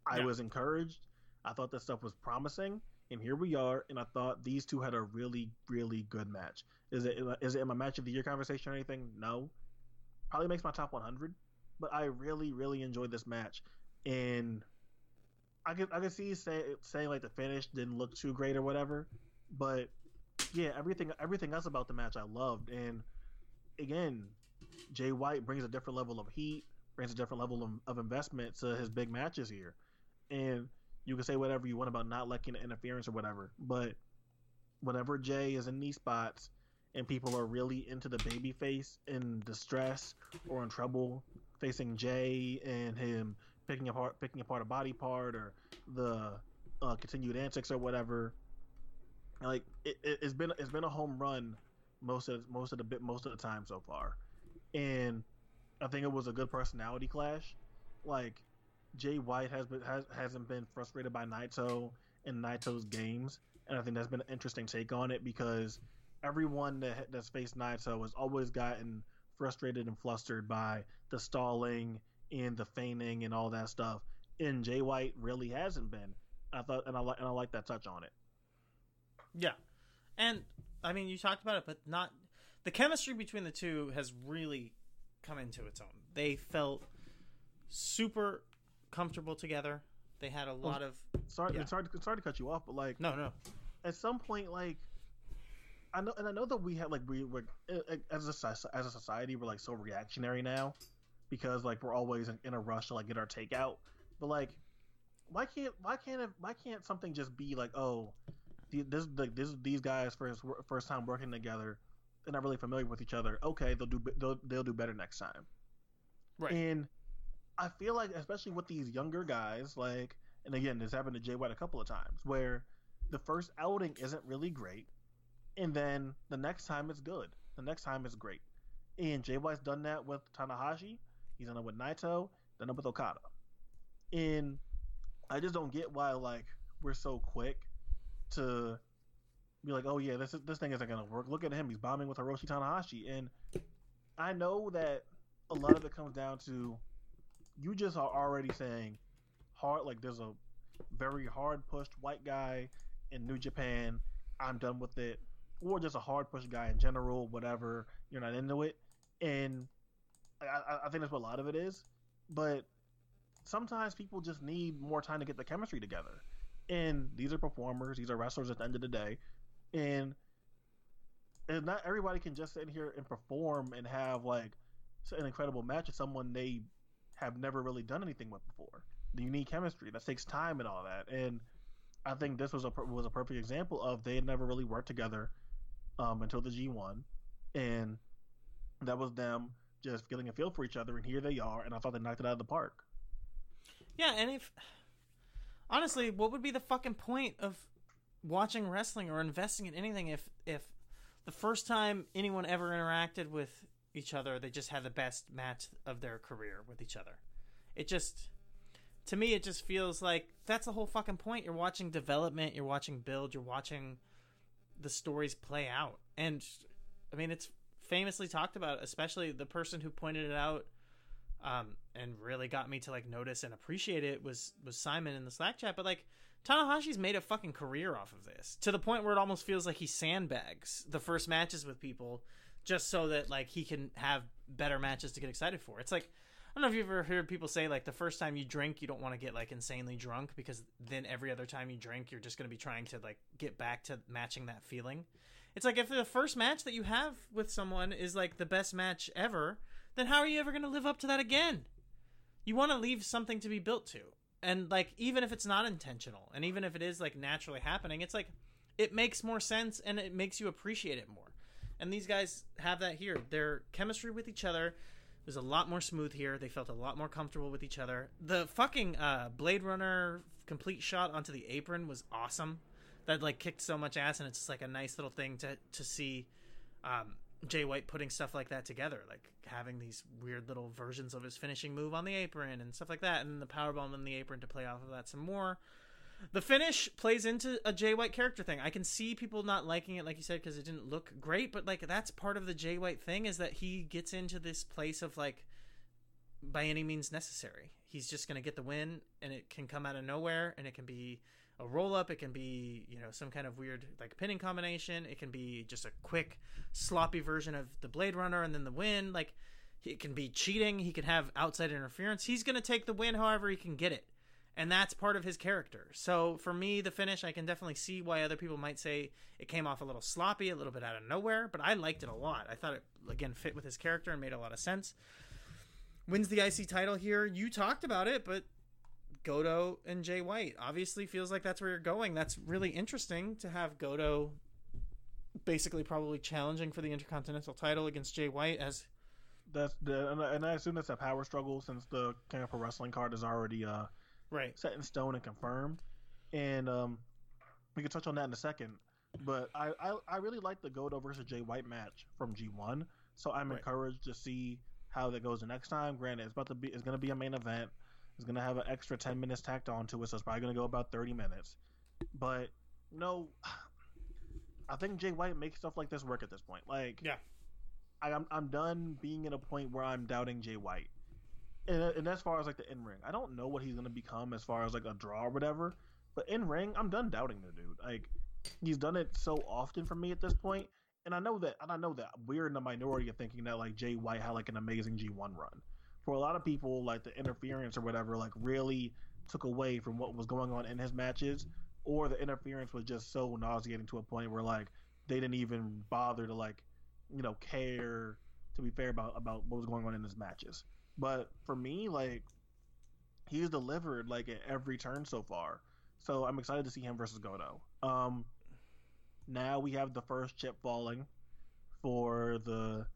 I Yeah. was encouraged. I thought that stuff was promising, and here we are. And I thought these two had a really, really good match. Is it is it in my match of the year conversation or anything? No. Probably makes my top 100, but I really, really enjoyed this match, and I could I could see say, saying like the finish didn't look too great or whatever, but yeah, everything everything else about the match I loved, and again, Jay White brings a different level of heat, brings a different level of, of investment to his big matches here, and you can say whatever you want about not liking the interference or whatever, but whenever Jay is in these spots and people are really into the baby face in distress or in trouble facing Jay and him picking apart picking apart a body part or the uh, continued antics or whatever. Like it, it, it's been it's been a home run most of most of the bit most of the time so far, and I think it was a good personality clash. Like Jay White has been has hasn't been frustrated by Naito in Naito's games, and I think that's been an interesting take on it because everyone that that's faced Naito has always gotten frustrated and flustered by the stalling and the feigning and all that stuff. And Jay White really hasn't been. I thought, and I like, and I like that touch on it. Yeah, and I mean you talked about it, but not the chemistry between the two has really come into its own. They felt super comfortable together. They had a oh, lot of Sorry, Yeah. it's hard, it's hard to cut you off, but like no, no. at some point, like I know, and I know that we have like we were eh, eh, as a as a society we're like so reactionary now because like we're always in, in a rush to like get our takeout. But like, why can't why can't it, why can't something just be like oh, this like this these guys first first time working together, they're not really familiar with each other. Okay, they'll do they'll they'll do better next time. Right. And I feel like especially with these younger guys, like and again this happened to Jay White a couple of times where the first outing isn't really great, and then the next time it's good. The next time it's great. And Jay White's done that with Tanahashi. He's done it with Naito. Done it with Okada. And I just don't get why like we're so quick to be like, oh yeah, this is, this thing isn't gonna work. Look at him, he's bombing with Hiroshi Tanahashi, and I know that a lot of it comes down to you just are already saying hard like there's a very hard pushed white guy in New Japan. I'm done with it, or just a hard pushed guy in general. Whatever, you're not into it, and I, I think that's what a lot of it is. But sometimes people just need more time to get the chemistry together. And these are performers, these are wrestlers at the end of the day. And and not everybody can just sit here and perform and have like an incredible match with someone they have never really done anything with before. You need chemistry. That takes time and all that. And I think this was a was a perfect example of they had never really worked together um, until the G1, and that was them just getting a feel for each other. And here they are, and I thought they knocked it out of the park. Yeah, and if honestly, what would be the fucking point of watching wrestling or investing in anything if if the first time anyone ever interacted with each other, they just had the best match of their career with each other. It just to me it just feels like that's the whole fucking point. You're watching development, you're watching build, you're watching the stories play out. And I mean it's famously talked about, especially the person who pointed it out um, and really got me to like notice and appreciate it was was Simon in the Slack chat. But like Tanahashi's made a fucking career off of this to the point where it almost feels like he sandbags the first matches with people just so that like he can have better matches to get excited for. It's like I don't know if you've ever heard people say like the first time you drink you don't want to get like insanely drunk because then every other time you drink you're just going to be trying to like get back to matching that feeling. It's like if the first match that you have with someone is like the best match ever, then how are you ever going to live up to that again? You want to leave something to be built to. And like even if it's not intentional and even if it is like naturally happening, it's like it makes more sense and it makes you appreciate it more. And these guys have that here. Their chemistry with each other was a lot more smooth here. They felt a lot more comfortable with each other. The fucking uh, Blade Runner complete shot onto the apron was awesome. That like kicked so much ass, and it's just like a nice little thing to to see. Um, Jay White putting stuff like that together, like having these weird little versions of his finishing move on the apron and stuff like that, and the power bomb in the apron to play off of that some more. The finish plays into a Jay White character thing. I can see people not liking it, like you said, because it didn't look great, but like that's part of the Jay White thing is that he gets into this place of like, by any means necessary. He's just going to get the win, and it can come out of nowhere, and it can be a roll up. It can be you know some kind of weird like pinning combination. It can be just a quick sloppy version of the Blade Runner and then the win. Like it can be cheating. He can have outside interference. He's going to take the win however he can get it. And that's part of his character. So for me, the finish, I can definitely see why other people might say it came off a little sloppy, a little bit out of nowhere, but I liked it a lot. I thought it, again, fit with his character and made a lot of sense. Wins the IC title here. You talked about it, but Goto and Jay White. Obviously, feels like that's where you're going. That's really interesting to have Goto basically probably challenging for the Intercontinental title against Jay White as. That's the and I assume that's a power struggle since the King of Pro Wrestling card is already uh right set in stone and confirmed, and um we can touch on that in a second. But I I, I really like the Goto versus Jay White match from G1, so I'm right. encouraged to see how that goes the next time. Granted, it's about to be it's going to be a main event It's going to have an extra 10 minutes tacked onto it, so it's probably going to go about 30 minutes. But, no, I think Jay White makes stuff like this work at this point. Like, yeah. I, am I'm, I'm done being in a point where I'm doubting Jay White. And, uh, and as far as like the in ring, I don't know what he's to become as far as like a draw or whatever. But in ring, I'm done doubting the dude. Like, he's done it so often for me at this point, and I know that, and I know that we're in the minority of thinking that like Jay White had like an amazing G1 run for a lot of people, like the interference or whatever, like really took away from what was going on in his matches, or the interference was just so nauseating to a point where like they didn't even bother to like, you know, care. To be fair about about what was going on in his matches, but for me, like, he's delivered like at every turn so far. So I'm excited to see him versus Goto. Um, now we have the first chip falling for the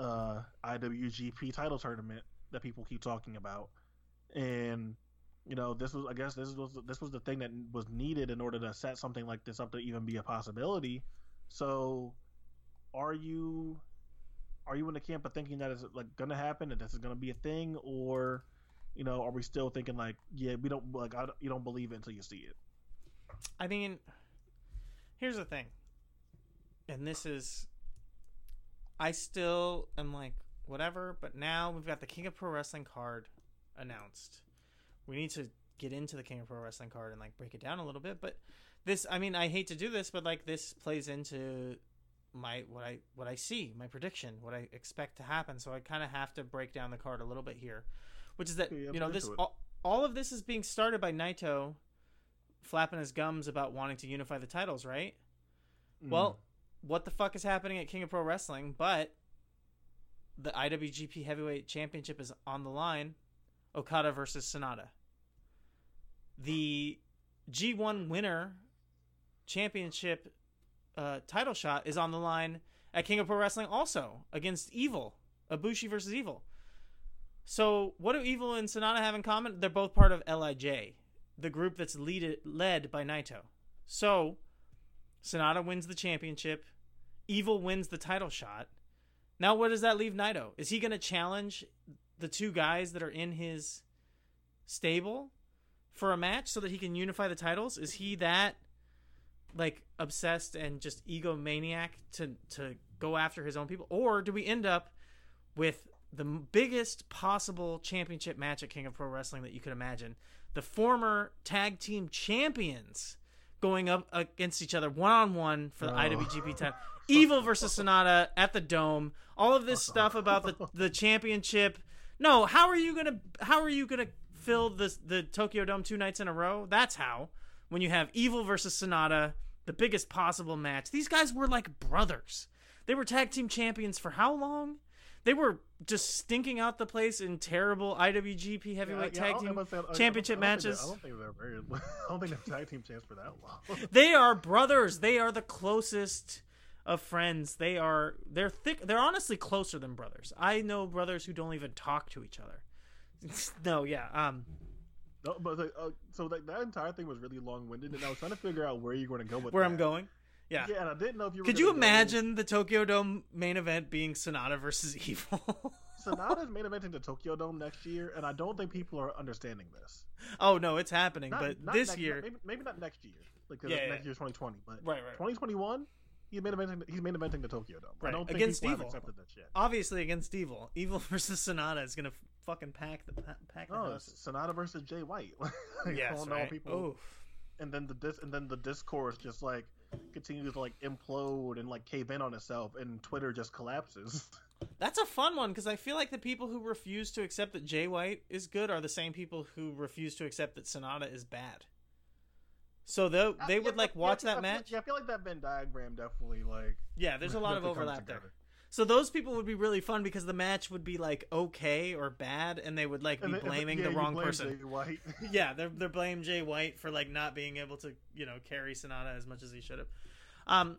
uh, IWGP title tournament that people keep talking about, and you know this was I guess this was this was the thing that was needed in order to set something like this up to even be a possibility. So, are you are you in the camp of thinking that is like gonna happen that this is gonna be a thing, or you know, are we still thinking like, yeah, we don't like I, you don't believe it until you see it? I mean, here's the thing, and this is, I still am like whatever, but now we've got the King of Pro Wrestling card announced. We need to get into the King of Pro Wrestling card and like break it down a little bit, but this, I mean, I hate to do this, but like this plays into my what I what I see, my prediction, what I expect to happen. So I kind of have to break down the card a little bit here which is that Yeah, you know this all, all of this is being started by Naito flapping his gums about wanting to unify the titles, right? Well, what the fuck is happening at King of Pro Wrestling? But the IWGP Heavyweight Championship is on the line. Okada versus Sanada. The G1 winner championship uh, title shot is on the line at King of Pro Wrestling also against Evil. Ibushi versus Evil. So, what do Evil and Sanada have in common? They're both part of LIJ, the group that's lead, led by Naito. So, Sanada wins the championship. Evil wins the title shot. Now, where does that leave Naito? Is he going to challenge the two guys that are in his stable for a match so that he can unify the titles? Is he that like obsessed and just egomaniac to to go after his own people, or do we end up with the biggest possible championship match at King of Pro Wrestling that you could imagine? The former tag team champions going up against each other one on one for the Oh. IWGP title. Evil versus Sanada at the Dome. All of this stuff about the the championship. No, how are you gonna how are you gonna fill the the Tokyo Dome two nights in a row? That's how. When you have Evil versus Sanada, the biggest possible match. These guys were like brothers. They were tag team champions for how long? They were just stinking out the place in terrible IWGP heavyweight Yeah, yeah, tag team I'm gonna say- I- I don't- championship I matches. I don't think they're very. I don't think they're tag team champs for that long. They are brothers. They are the closest of friends. They are they're thick. They're honestly closer than brothers. I know brothers who don't even talk to each other. no, yeah. Um, no, but like, uh, so like that entire thing was really long winded, and I was trying to figure out where you're going to go with where that. I'm going. Yeah. Yeah, and I didn't know if you. Were Could you gonna go- imagine the Tokyo Dome main event being Sanada versus Evil? Sanada's main eventing the Tokyo Dome next year, and I don't think people are understanding this. oh no, it's happening. Not, but not this next- year, maybe, maybe not next year, like Yeah, yeah. next year's 2020, but right, right, 2021, he's main eventing. He's main eventing the Tokyo Dome. Right, I don't think against people have Evil. accepted that shit. obviously against Evil. Evil versus Sanada is gonna fucking pack the pack the house. Sanada versus Jay White. Like, Yes, right. people. Oof. and then the dis and then the discourse just like continues to like implode and like cave in on itself and twitter just collapses That's a fun one because I feel like the people who refuse to accept that Jay White is good are the same people who refuse to accept that Sanada is bad. So uh, they they would like watch yeah, that match. Yeah, I feel like that Venn diagram definitely like. Yeah, there's a lot of overlap there. So those people would be really fun because the match would be like okay or bad, and they would like be And then- and blaming yeah, the wrong blame person. Jay White. yeah, they're they're blaming Jay White for like not being able to you know carry Sanada as much as he should have. Um,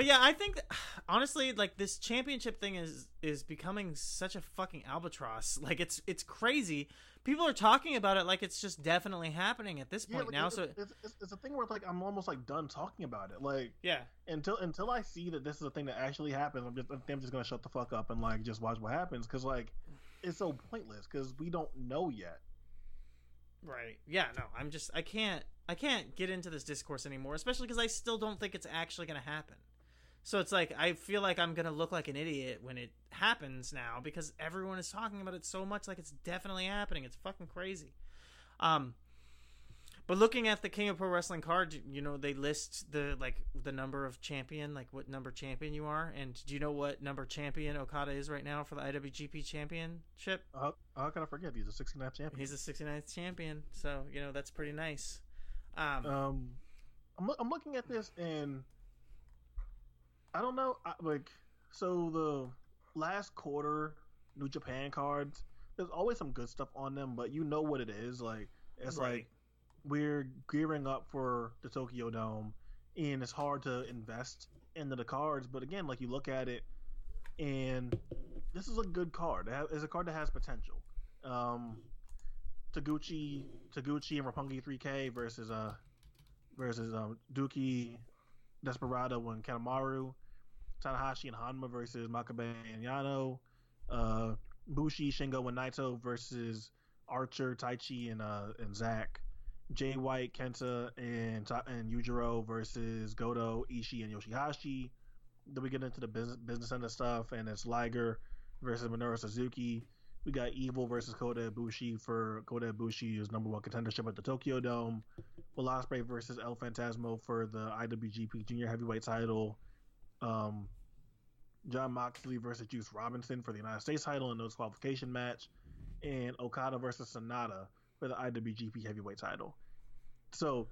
but yeah, I think honestly, like this championship thing is is becoming such a fucking albatross. Like it's it's crazy. People are talking about it like it's just definitely happening at this yeah, point like, now. it's, So it's, it's, it's a thing where like I'm almost like done talking about it. Like yeah, until until I see that this is a thing that actually happens, I'm just I'm just gonna shut the fuck up and like just watch what happens because like it's so pointless because we don't know yet. right. Yeah, no, I'm just I can't I can't get into this discourse anymore, especially because I still don't think it's actually going to happen. So it's like I feel like I'm gonna look like an idiot when it happens now because everyone is talking about it so much like it's definitely happening. It's fucking crazy. Um but looking at the King of Pro Wrestling card, you know, they list the like the number of champion, like what number champion you are, and do you know what number champion Okada is right now for the IWGP championship? How, how can I forget? He's a 69th champion. He's the 69th champion. So, you know, that's pretty nice. Um Um, I'm I'm looking at this and I don't know. I, like, so the last quarter New Japan cards, there's always some good stuff on them, but you know what it is. Like, it's Right. like we're gearing up for the Tokyo Dome, and it's hard to invest into the cards. But again, like you look at it, and this is a good card. It's a card that has potential. Um, Taguchi, Taguchi and Roppongi 3K versus uh versus um Douki, Desperado and Kanemaru, Tanahashi and Honma versus Makabe and Yano, uh, Bushi, Shingo and Naito versus Archer, Taichi and uh and Zack, Jay White, Kenta and and Yujiro versus Goto, Ishii, and Yoshihashi. Then we get into the business business end of stuff, and it's Liger versus Minoru Suzuki. We got Evil versus Kota Ibushi for Kota Ibushi's number one contendership at the Tokyo Dome. Will Ospreay versus El Fantasmo for the IWGP Junior Heavyweight title. Um, John Moxley versus Juice Robinson for the United States title in those qualification match, and Okada versus Sanada for the IWGP Heavyweight title. So,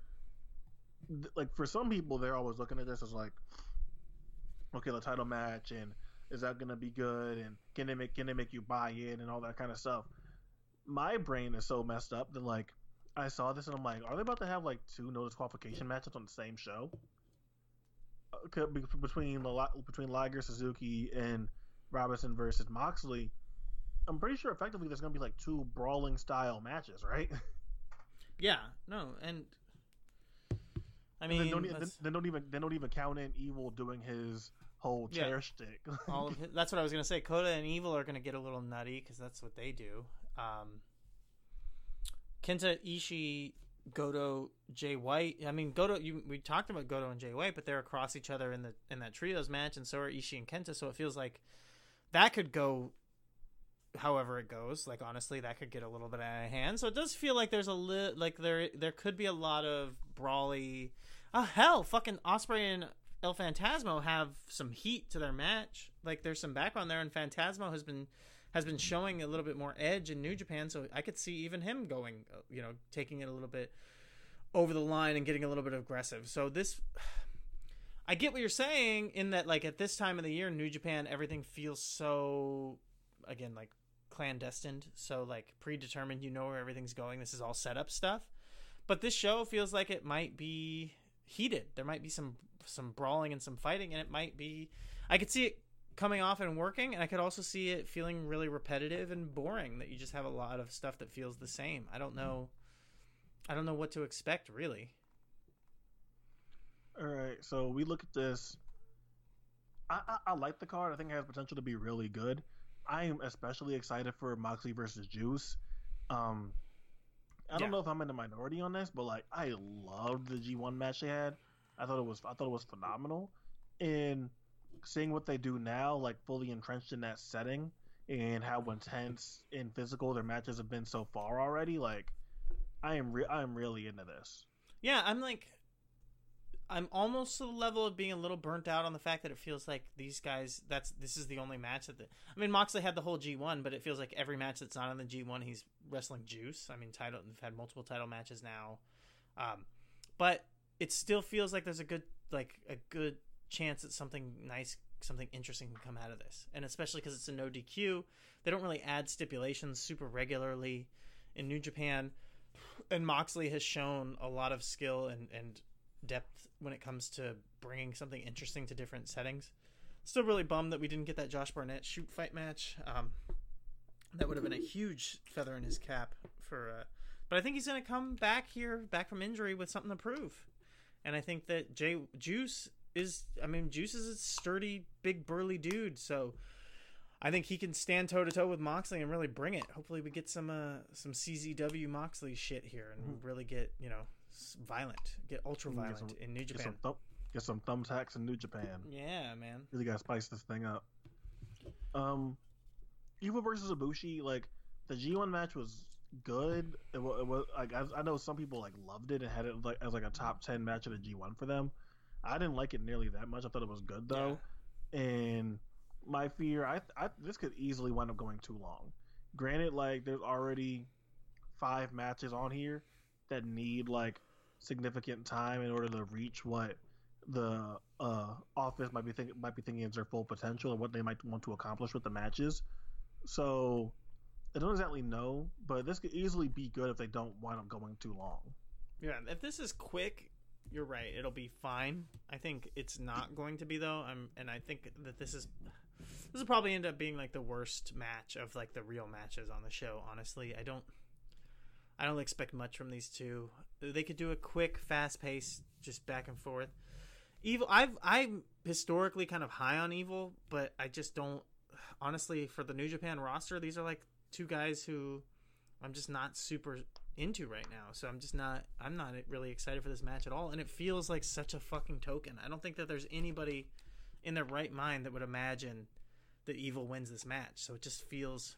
th- like for some people, they're always looking at this as like, okay, the title match, and is that gonna be good, and can they make can they make you buy in, and all that kind of stuff. My brain is so messed up that like I saw this and I'm like, are they about to have like two no disqualification matches on the same show? Uh, between between Liger, Suzuki, and Robinson versus Moxley. I'm pretty sure effectively there's gonna be like two brawling style matches, right? Yeah, no, and I And mean, don't, that's, then, then don't even then don't even count in Evil doing his whole Yeah. chair shtick. all of his, that's what I was gonna say. Kota and Evil are gonna get a little nutty because that's what they do. Um, Kenta Ishii, Goto, Jay White. I mean, Goto. You, we talked about Goto and Jay White, but they're across each other in the in that trios match, and so are Ishii and Kenta. So it feels like that could go however it goes. Like honestly, that could get a little bit out of hand. So it does feel like there's a li- like there there could be a lot of brawly. Oh hell, fucking Ospreay and El Fantasmo have some heat to their match. Like there's some background there, and Fantasmo has been has been showing a little bit more edge in New Japan. So I could see even him going, you know, taking it a little bit over the line and getting a little bit aggressive. So this. I get what you're saying in that, like, at this time of the year, New Japan, everything feels so, again, like clandestine, so like predetermined. You know where everything's going. This is all set up stuff. But this show feels like it might be heated. There might be some some brawling and some fighting, and it might be. I could see it coming off and working, and I could also see it feeling really repetitive and boring. That you just have a lot of stuff that feels the same. I don't know. I don't know what to expect really. All right, so we look at this. I, I, I like the card. I think it has potential to be really good. I am especially excited for Moxley versus Juice. Um, I don't Yeah. know if I'm in the minority on this, but like I loved the G1 match they had. I thought it was I thought it was phenomenal, and seeing what they do now, like fully entrenched in that setting, and how intense and physical their matches have been so far already, like I am re- I am really into this. Yeah, I'm like, I'm almost to the level of being a little burnt out on the fact that it feels like these guys. That's this is the only match that the. I mean, Moxley had the whole G1, but it feels like every match that's not on the G1, he's wrestling Juice. I mean, title. They've had multiple title matches now, um, but it still feels like there's a good like a good chance that something nice, something interesting can come out of this, and especially because it's a no DQ. They don't really add stipulations super regularly in New Japan and Moxley has shown a lot of skill and, and depth when it comes to bringing something interesting to different settings. Still really bummed that we didn't get that Josh Barnett shoot fight match. Um, that would have been a huge feather in his cap for. Uh, but I think he's going to come back here, back from injury, with something to prove. And I think that Jay Juice is. I mean, Juice is a sturdy, big, burly dude. So I think he can stand toe to toe with Moxley and really bring it. Hopefully, we get some uh, some CZW Moxley shit here and really get you know violent, get ultra Get violent some- in New Get Japan. some thumb, get some thumbtacks in New Japan. Yeah, man. Really gotta spice this thing up. Um, Evil versus Ibushi, like the G1 match was good. It was, it was like I, I know some people like loved it and had it like as like a top ten match of the G1 for them. I didn't like it nearly that much. I thought it was good though, and my fear, I, I this could easily wind up going too long. Granted, like there's already five matches on here that need like significant time in order to reach what the uh, office might be thinking might be thinking is their full potential and what they might want to accomplish with the matches. So I don't exactly know, but this could easily be good if they don't wind up going too long. Yeah, if this is quick, you're right. It'll be fine. I think it's not going to be though. I'm, and I think that this is this will probably end up being like the worst match of like the real matches on the show. Honestly, I don't, I don't expect much from these two. They could do a quick, fast pace, just back and forth. Evil, I've I'm historically kind of high on Evil, but I just don't. Honestly, for the New Japan roster, these are like two guys who I'm just not super into right now. So I'm just not I'm not really excited for this match at all and it feels like such a fucking token. I don't think that there's anybody in their right mind that would imagine that Evil wins this match. So it just feels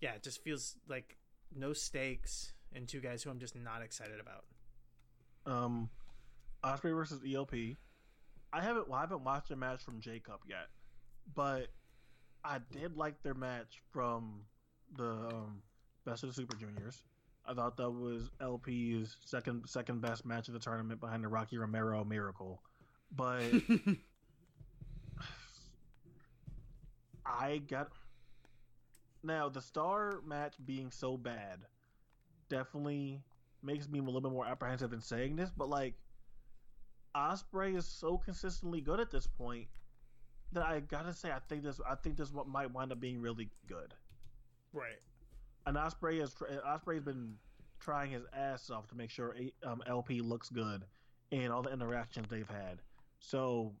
yeah, it just feels like no stakes and two guys who I'm just not excited about. Um Ospreay versus ELP. I haven't well, I haven't watched a match from Jacob yet, but I did like their match from the um, Best of the Super Juniors. I thought that was ELP's second second best match of the tournament behind the Rocky Romero Miracle. But I got now the Starr match being so bad definitely makes me a little bit more apprehensive in saying this, but like Ospreay is so consistently good at this point that I gotta say I think this I think this might wind up being really good. Right. And Ospreay has Ospreay's been trying his ass off to make sure um, ELP looks good in all the interactions they've had. So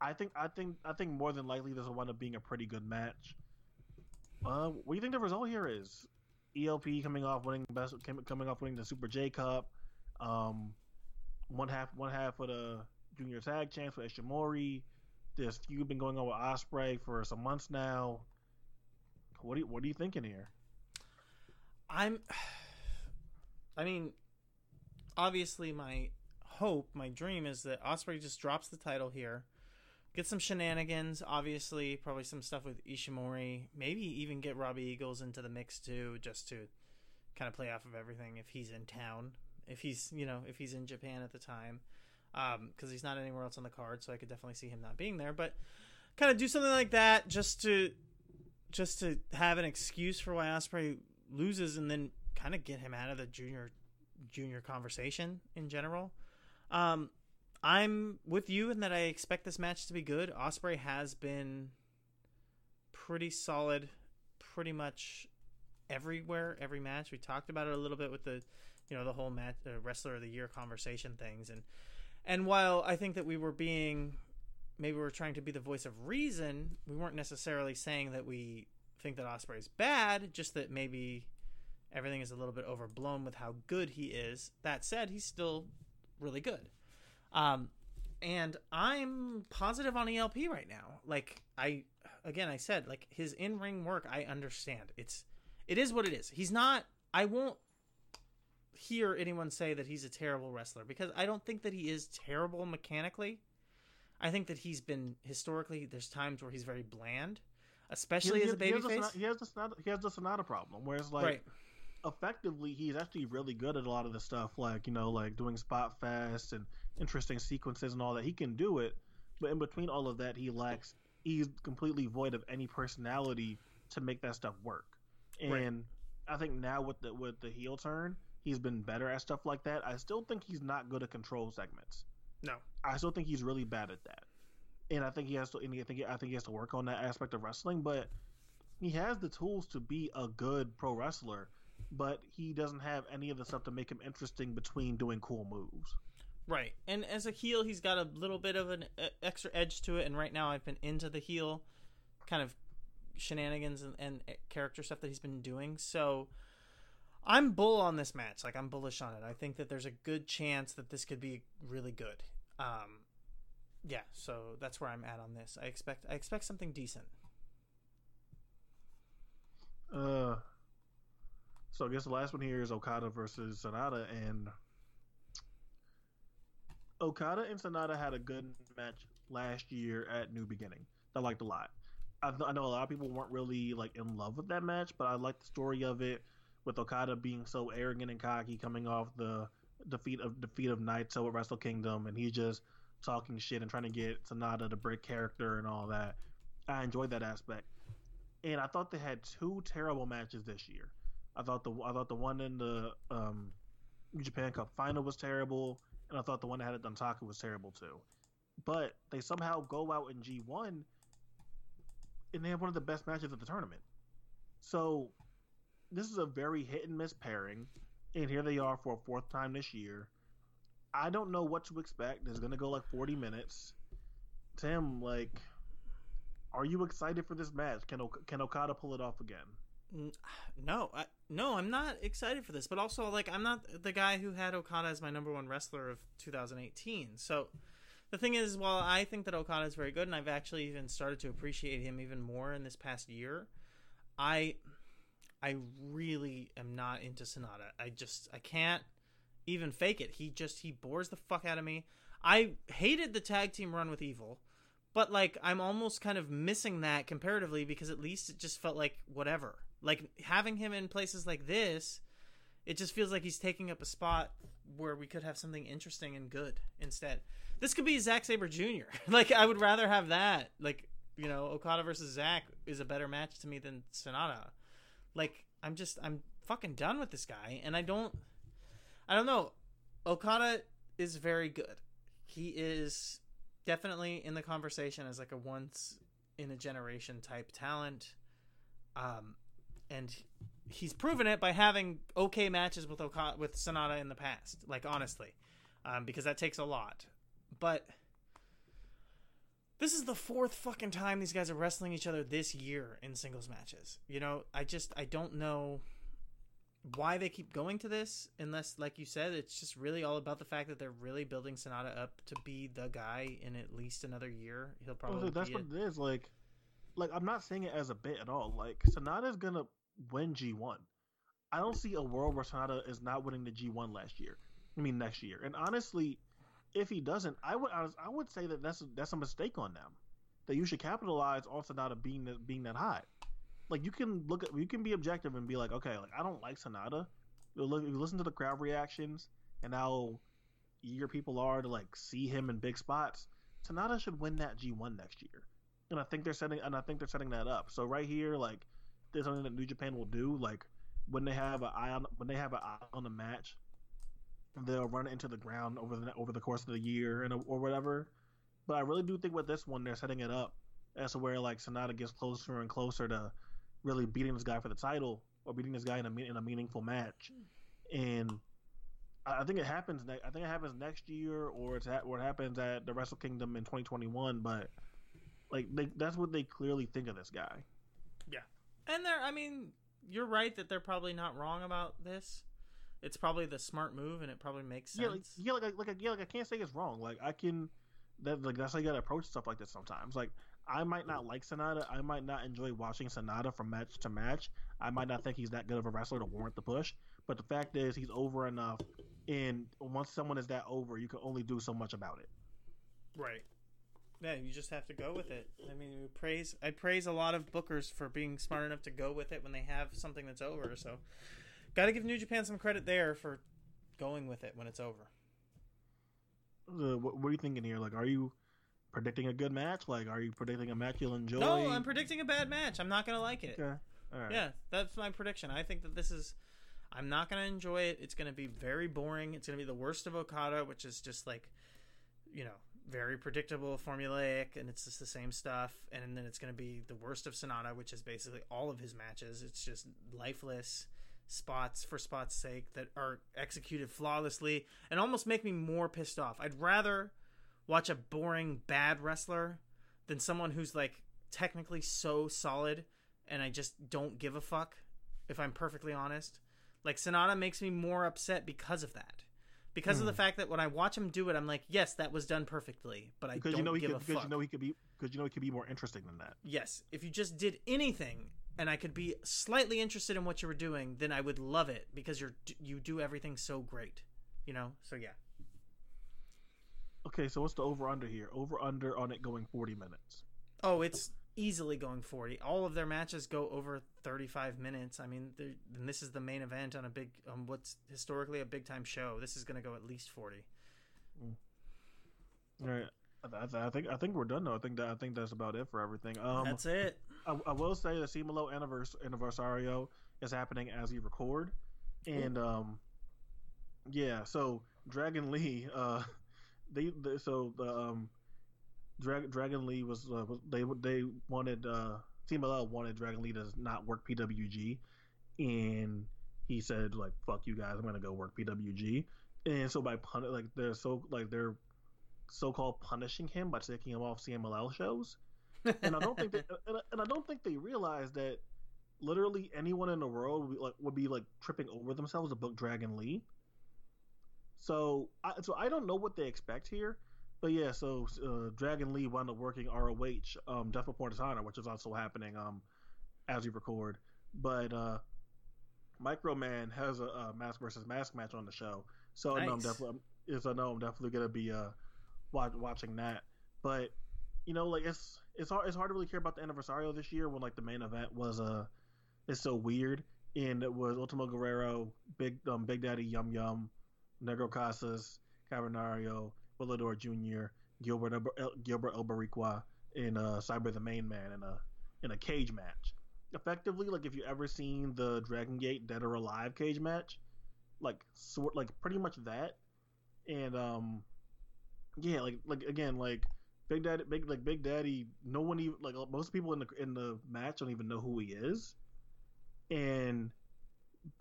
I think I think I think more than likely this will wind up being a pretty good match. Uh, what do you think the result here is? ELP coming off winning best coming off winning the Super J Cup. Um, one half one half of the junior tag champs with Ishimori. This feud been going on with Ospreay for some months now. What do you, what are you thinking here? I'm. I mean, obviously, my hope, my dream is that Ospreay just drops the title here, get some shenanigans. Obviously, probably some stuff with Ishimori. Maybe even get Robbie Eagles into the mix too, just to kind of play off of everything if he's in town, if he's you know if he's in Japan at the time, because um, he's not anywhere else on the card. So I could definitely see him not being there, but kind of do something like that just to just to have an excuse for why Ospreay loses, and then kind of get him out of the junior junior conversation in general. Um, I'm with you in that I expect this match to be good. Ospreay has been pretty solid, pretty much everywhere, every match. We talked about it a little bit with the, you know, the whole match, uh, wrestler of the year conversation things, and and while I think that we were being maybe we are trying to be the voice of reason. We weren't necessarily saying that we think that Ospreay is bad, just that maybe everything is a little bit overblown with how good he is. That said, he's still really good. Um, and I'm positive on ELP right now. Like I again I said like his in-ring work I understand. It's it is what it is. He's not I won't hear anyone say that he's a terrible wrestler because I don't think that he is terrible mechanically. I think that he's been historically. There's times where he's very bland, especially he, as a babyface. He has the Sanada, he has the Sanada problem, where it's like, right. effectively, he's actually really good at a lot of the stuff, like you know, like doing spot fast and interesting sequences and all that. He can do it, but in between all of that, he lacks. He's completely void of any personality to make that stuff work. And right. I think now with the with the heel turn, he's been better at stuff like that. I still think he's not good at control segments. No, I still think he's really bad at that, and I think he has to. And I think I think he has to work on that aspect of wrestling. But he has the tools to be a good pro wrestler, but he doesn't have any of the stuff to make him interesting between doing cool moves. Right, and as a heel, he's got a little bit of an extra edge to it. And right now, I've been into the heel kind of shenanigans and, and character stuff that he's been doing. So I'm bull on this match. Like I'm bullish on it. I think that there's a good chance that this could be really good. Um, yeah, so that's where I'm at on this. I expect I expect something decent. Uh, so I guess the last one here is Okada versus Sanada, and Okada and Sanada had a good match last year at New Beginning. I liked a lot. I, I know a lot of people weren't really like in love with that match, but I liked the story of it with Okada being so arrogant and cocky coming off the defeat of defeat of Naito at Wrestle Kingdom, and he just talking shit and trying to get Sanada to break character and all that. I enjoyed that aspect, and I thought they had two terrible matches this year. I thought the I thought the one in the um, Japan Cup final was terrible, and I thought the one that had it Dontaku was terrible too. But they somehow go out in G one, and they have one of the best matches of the tournament. So this is a very hit and miss pairing, and here they are for a fourth time this year. I don't know what to expect. It's gonna go like forty minutes. Tim, like, are you excited for this match? Can can Okada pull it off again? No, I, no, I'm not excited for this. But also, like, I'm not the guy who had Okada as my number one wrestler of 2018. So the thing is, while I think that Okada is very good, and I've actually even started to appreciate him even more in this past year, I I really am not into Sanada. I just I can't even fake it. He just he bores the fuck out of me. I hated the tag team run with Evil, but like I'm almost kind of missing that comparatively because at least it just felt like whatever. Like having him in places like this, it just feels like he's taking up a spot where we could have something interesting and good instead. This could be Zack Sabre Jr. like I would rather have that. Like you know, Okada versus Zack is a better match to me than Sanada. Like I'm just I'm fucking done with this guy, and I don't I don't know. Okada is very good. He is definitely in the conversation as like a once in a generation type talent. Um, and he's proven it by having okay matches with Okada with Sanada in the past. Like honestly, um, because that takes a lot. But this is the fourth fucking time these guys are wrestling each other this year in singles matches. You know, I just I don't know why they keep going to this unless like you said it's just really all about the fact that they're really building Sanada up to be the guy in at least another year. He'll probably Well, that's what it. it is. Like, like I'm not saying it as a bit at all. Like Sanada's gonna win G1. I don't see a world where Sanada is not winning the G1 last year. I mean next year. And honestly, if he doesn't, I would I, would say that that's that's a mistake on them. That you should capitalize on Sanada being that being that high. Like you can look at you can be objective and be like, okay, like I don't like Sanada. You listen to the crowd reactions and how eager people are to like see him in big spots. Sanada should win that G1 next year, and I think they're setting and I think they're setting that up. So right here, like, there's something that New Japan will do. Like when they have an eye on when they have an eye on the match, they'll run into the ground over the over the course of the year and or whatever. But I really do think with this one, they're setting it up as to where like Sanada gets closer and closer to really beating this guy for the title or beating this guy in a in a meaningful match, and I I think it happens. Ne- I think it happens next year, or it's ha- or it happens at the Wrestle Kingdom in 2021. But like they, that's what they clearly think of this guy. Yeah, and they're, I mean, you're right that they're probably not wrong about this. It's probably the smart move, and it probably makes sense. Yeah, like, yeah, like, like, yeah, like I can't say it's wrong. Like I can, that like that's how you gotta approach stuff like this sometimes. Like I might not like Sanada, I might not enjoy watching Sanada from match to match. I might not think he's that good of a wrestler to warrant the push. But the fact is, he's over enough. And once someone is that over, you can only do so much about it. Right. Yeah, you just have to go with it. I mean, we praise I praise a lot of bookers for being smart enough to go with it when they have something that's over. So, got to give New Japan some credit there for going with it when it's over. Uh, what, what are you thinking here? Like, are you predicting a good match? Like, are you predicting a match you'll enjoy? No, I'm predicting a bad match. I'm not to like it. Okay. All right. Yeah, that's my prediction. I think that this is. I'm not to enjoy it. It's to be very boring. It's to be the worst of Okada, which is just like, you know, very predictable, formulaic, and it's just the same stuff. And then it's going to be the worst of Sanada, which is basically all of his matches. It's just lifeless spots for spots' sake that are executed flawlessly and almost make me more pissed off. I'd rather watch a boring, bad wrestler than someone who's like technically so solid and I just don't give a fuck, if I'm perfectly honest. Like Sanada makes me more upset because of that. Because of the hmm. fact that when I watch him do it, I'm like, yes, that was done perfectly, but I Because don't you know he give could. a Because fuck. you know he could be. Because you know he could be more interesting than that. yes, if you just did anything and I could be slightly interested in what you were doing, then I would love it because you're you do everything so great, you know. So yeah, Okay, so what's the over under here? Over under on it going 40 minutes. Oh, it's easily going 40. All of their matches go over 35 minutes. I mean, and this is the main event on a big, on what's historically a big time show. This is going to go at least 40. All right. I, I, I think I think we're done though. I think that I think that's about it for everything. Um, That's it. I, I will say the Simolo annivers- anniversario is happening as you record, and um, yeah. So Dragon Lee, uh, they, they so the um, Drag, Dragon Lee was, uh, they they wanted uh, Simolo wanted Dragon Lee to not work PWG, and he said like fuck you guys, I'm gonna go work PWG, and so by pun like they're so like they're so-called punishing him by taking him off CMLL shows and I don't think they, and, I, and I don't think they realize that literally anyone in the world would be like would be like tripping over themselves to book Dragon Lee. So I so I don't know what they expect here, but yeah. So uh, Dragon Lee wound up working ROH, um, Death Before Dishonor, which is also happening um as we record. But uh, Microman has a, a mask versus mask match on the show, so I know I'm definitely is I know I'm definitely gonna be uh watch, watching that. But you know, like it's it's hard it's hard to really care about the anniversario this year when like the main event was uh it's so weird and it was Ultimo Guerrero, Big um Big Daddy Yum Yum, Negro Casas, Cavernario, Volador Jr., Gilbert El- Gilbert El Boricua, and uh Cyber the Main Man in a in a cage match. Effectively, like if you ever seen the Dragon Gate Dead or Alive cage match, like sort like pretty much that. And um yeah, like like again, like Big Daddy, big like Big Daddy. No one even like most people in the in the match don't even know who he is, and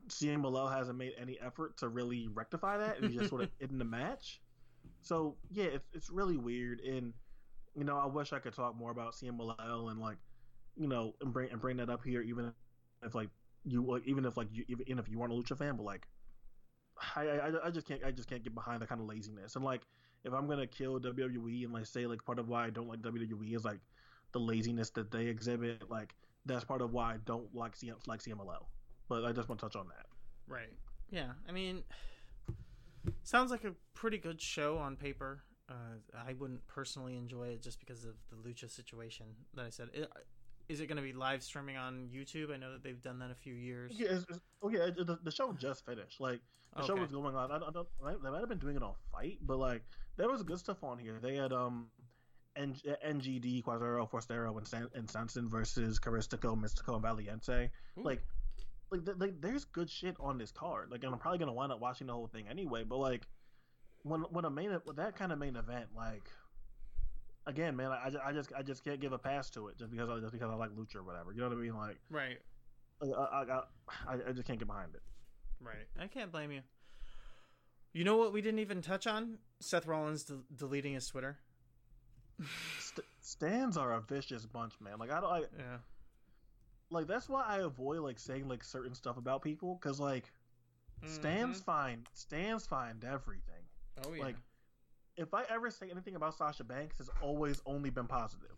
CM CMLL hasn't made any effort to really rectify that, and he's just sort of in the match. So yeah, it's it's really weird, and you know I wish I could talk more about CM CMLL and like you know and bring and bring that up here, even if like you like even if like you even if you weren't a lucha fan, but like I, I I just can't I just can't get behind that kind of laziness and like if I'm gonna kill WWE and like say like part of why I don't like WWE is like the laziness that they exhibit, like that's part of why I don't like CM like CMLL. But I just want to touch on that. Right. Yeah. I mean, sounds like a pretty good show on paper. Uh, I wouldn't personally enjoy it just because of the lucha situation that I said. It, is it going to be live streaming on YouTube? I know that they've done that a few years. Yeah, it's, it's, oh yeah, it, the, the show just finished. Like the show was going on. I, don't- I don't. They might have been doing it on Fight, but like there was good stuff on here. They had um. N- NGD, Cuatrero, Forastero, and, San- and Sanson versus Caristico, Mystico, and Valiente. Ooh. Like, like, th- like, there's good shit on this card. Like, and I'm probably gonna wind up watching the whole thing anyway. But like, when when a main with that kind of main event, like, again, man, I, I, just I just can't give a pass to it just because I just because I like lucha or whatever. You know what I mean? Like, Right. I I, I, I, just can't get behind it. Right. I can't blame you. You know what we didn't even touch on? Seth Rollins de- deleting his Twitter. St- stands are a vicious bunch, man. Like I don't I, Yeah. like that's why I avoid like saying like certain stuff about people because like stands Mhm. find stands find everything. Oh yeah. Like if I ever say anything about Sasha Banks, it's always only been positive.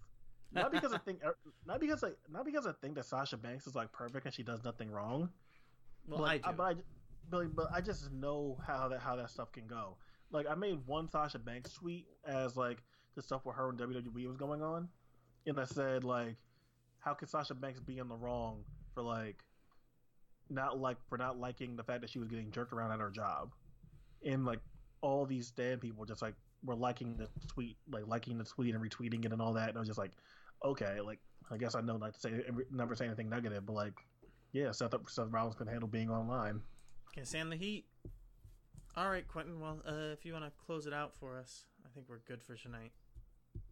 Not because I think not because like not because I think that Sasha Banks is like perfect and she does nothing wrong. well, but, I do. but I but, but I just know how that how that stuff can go. Like I made one Sasha Banks tweet as like the stuff with her and WWE was going on, and I said like, how could Sasha Banks be in the wrong for like not like for not liking the fact that she was getting jerked around at her job, and like all these stand people just like were liking the tweet, like liking the tweet and retweeting it and all that, and I was just like, okay, like I guess I know not to say never say anything negative, but like, yeah, Seth Seth Rollins can handle being online. Can't stand the heat. All right, Quentin. Well, uh, if you want to close it out for us, I think we're good for tonight.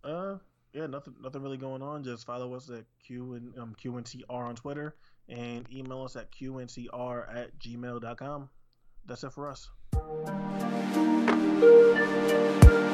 Uh, yeah, nothing, nothing really going on. Just follow us at Q and um, QNCR on Twitter and email us at QNCR at gmail.com. That's it for us. Thank you.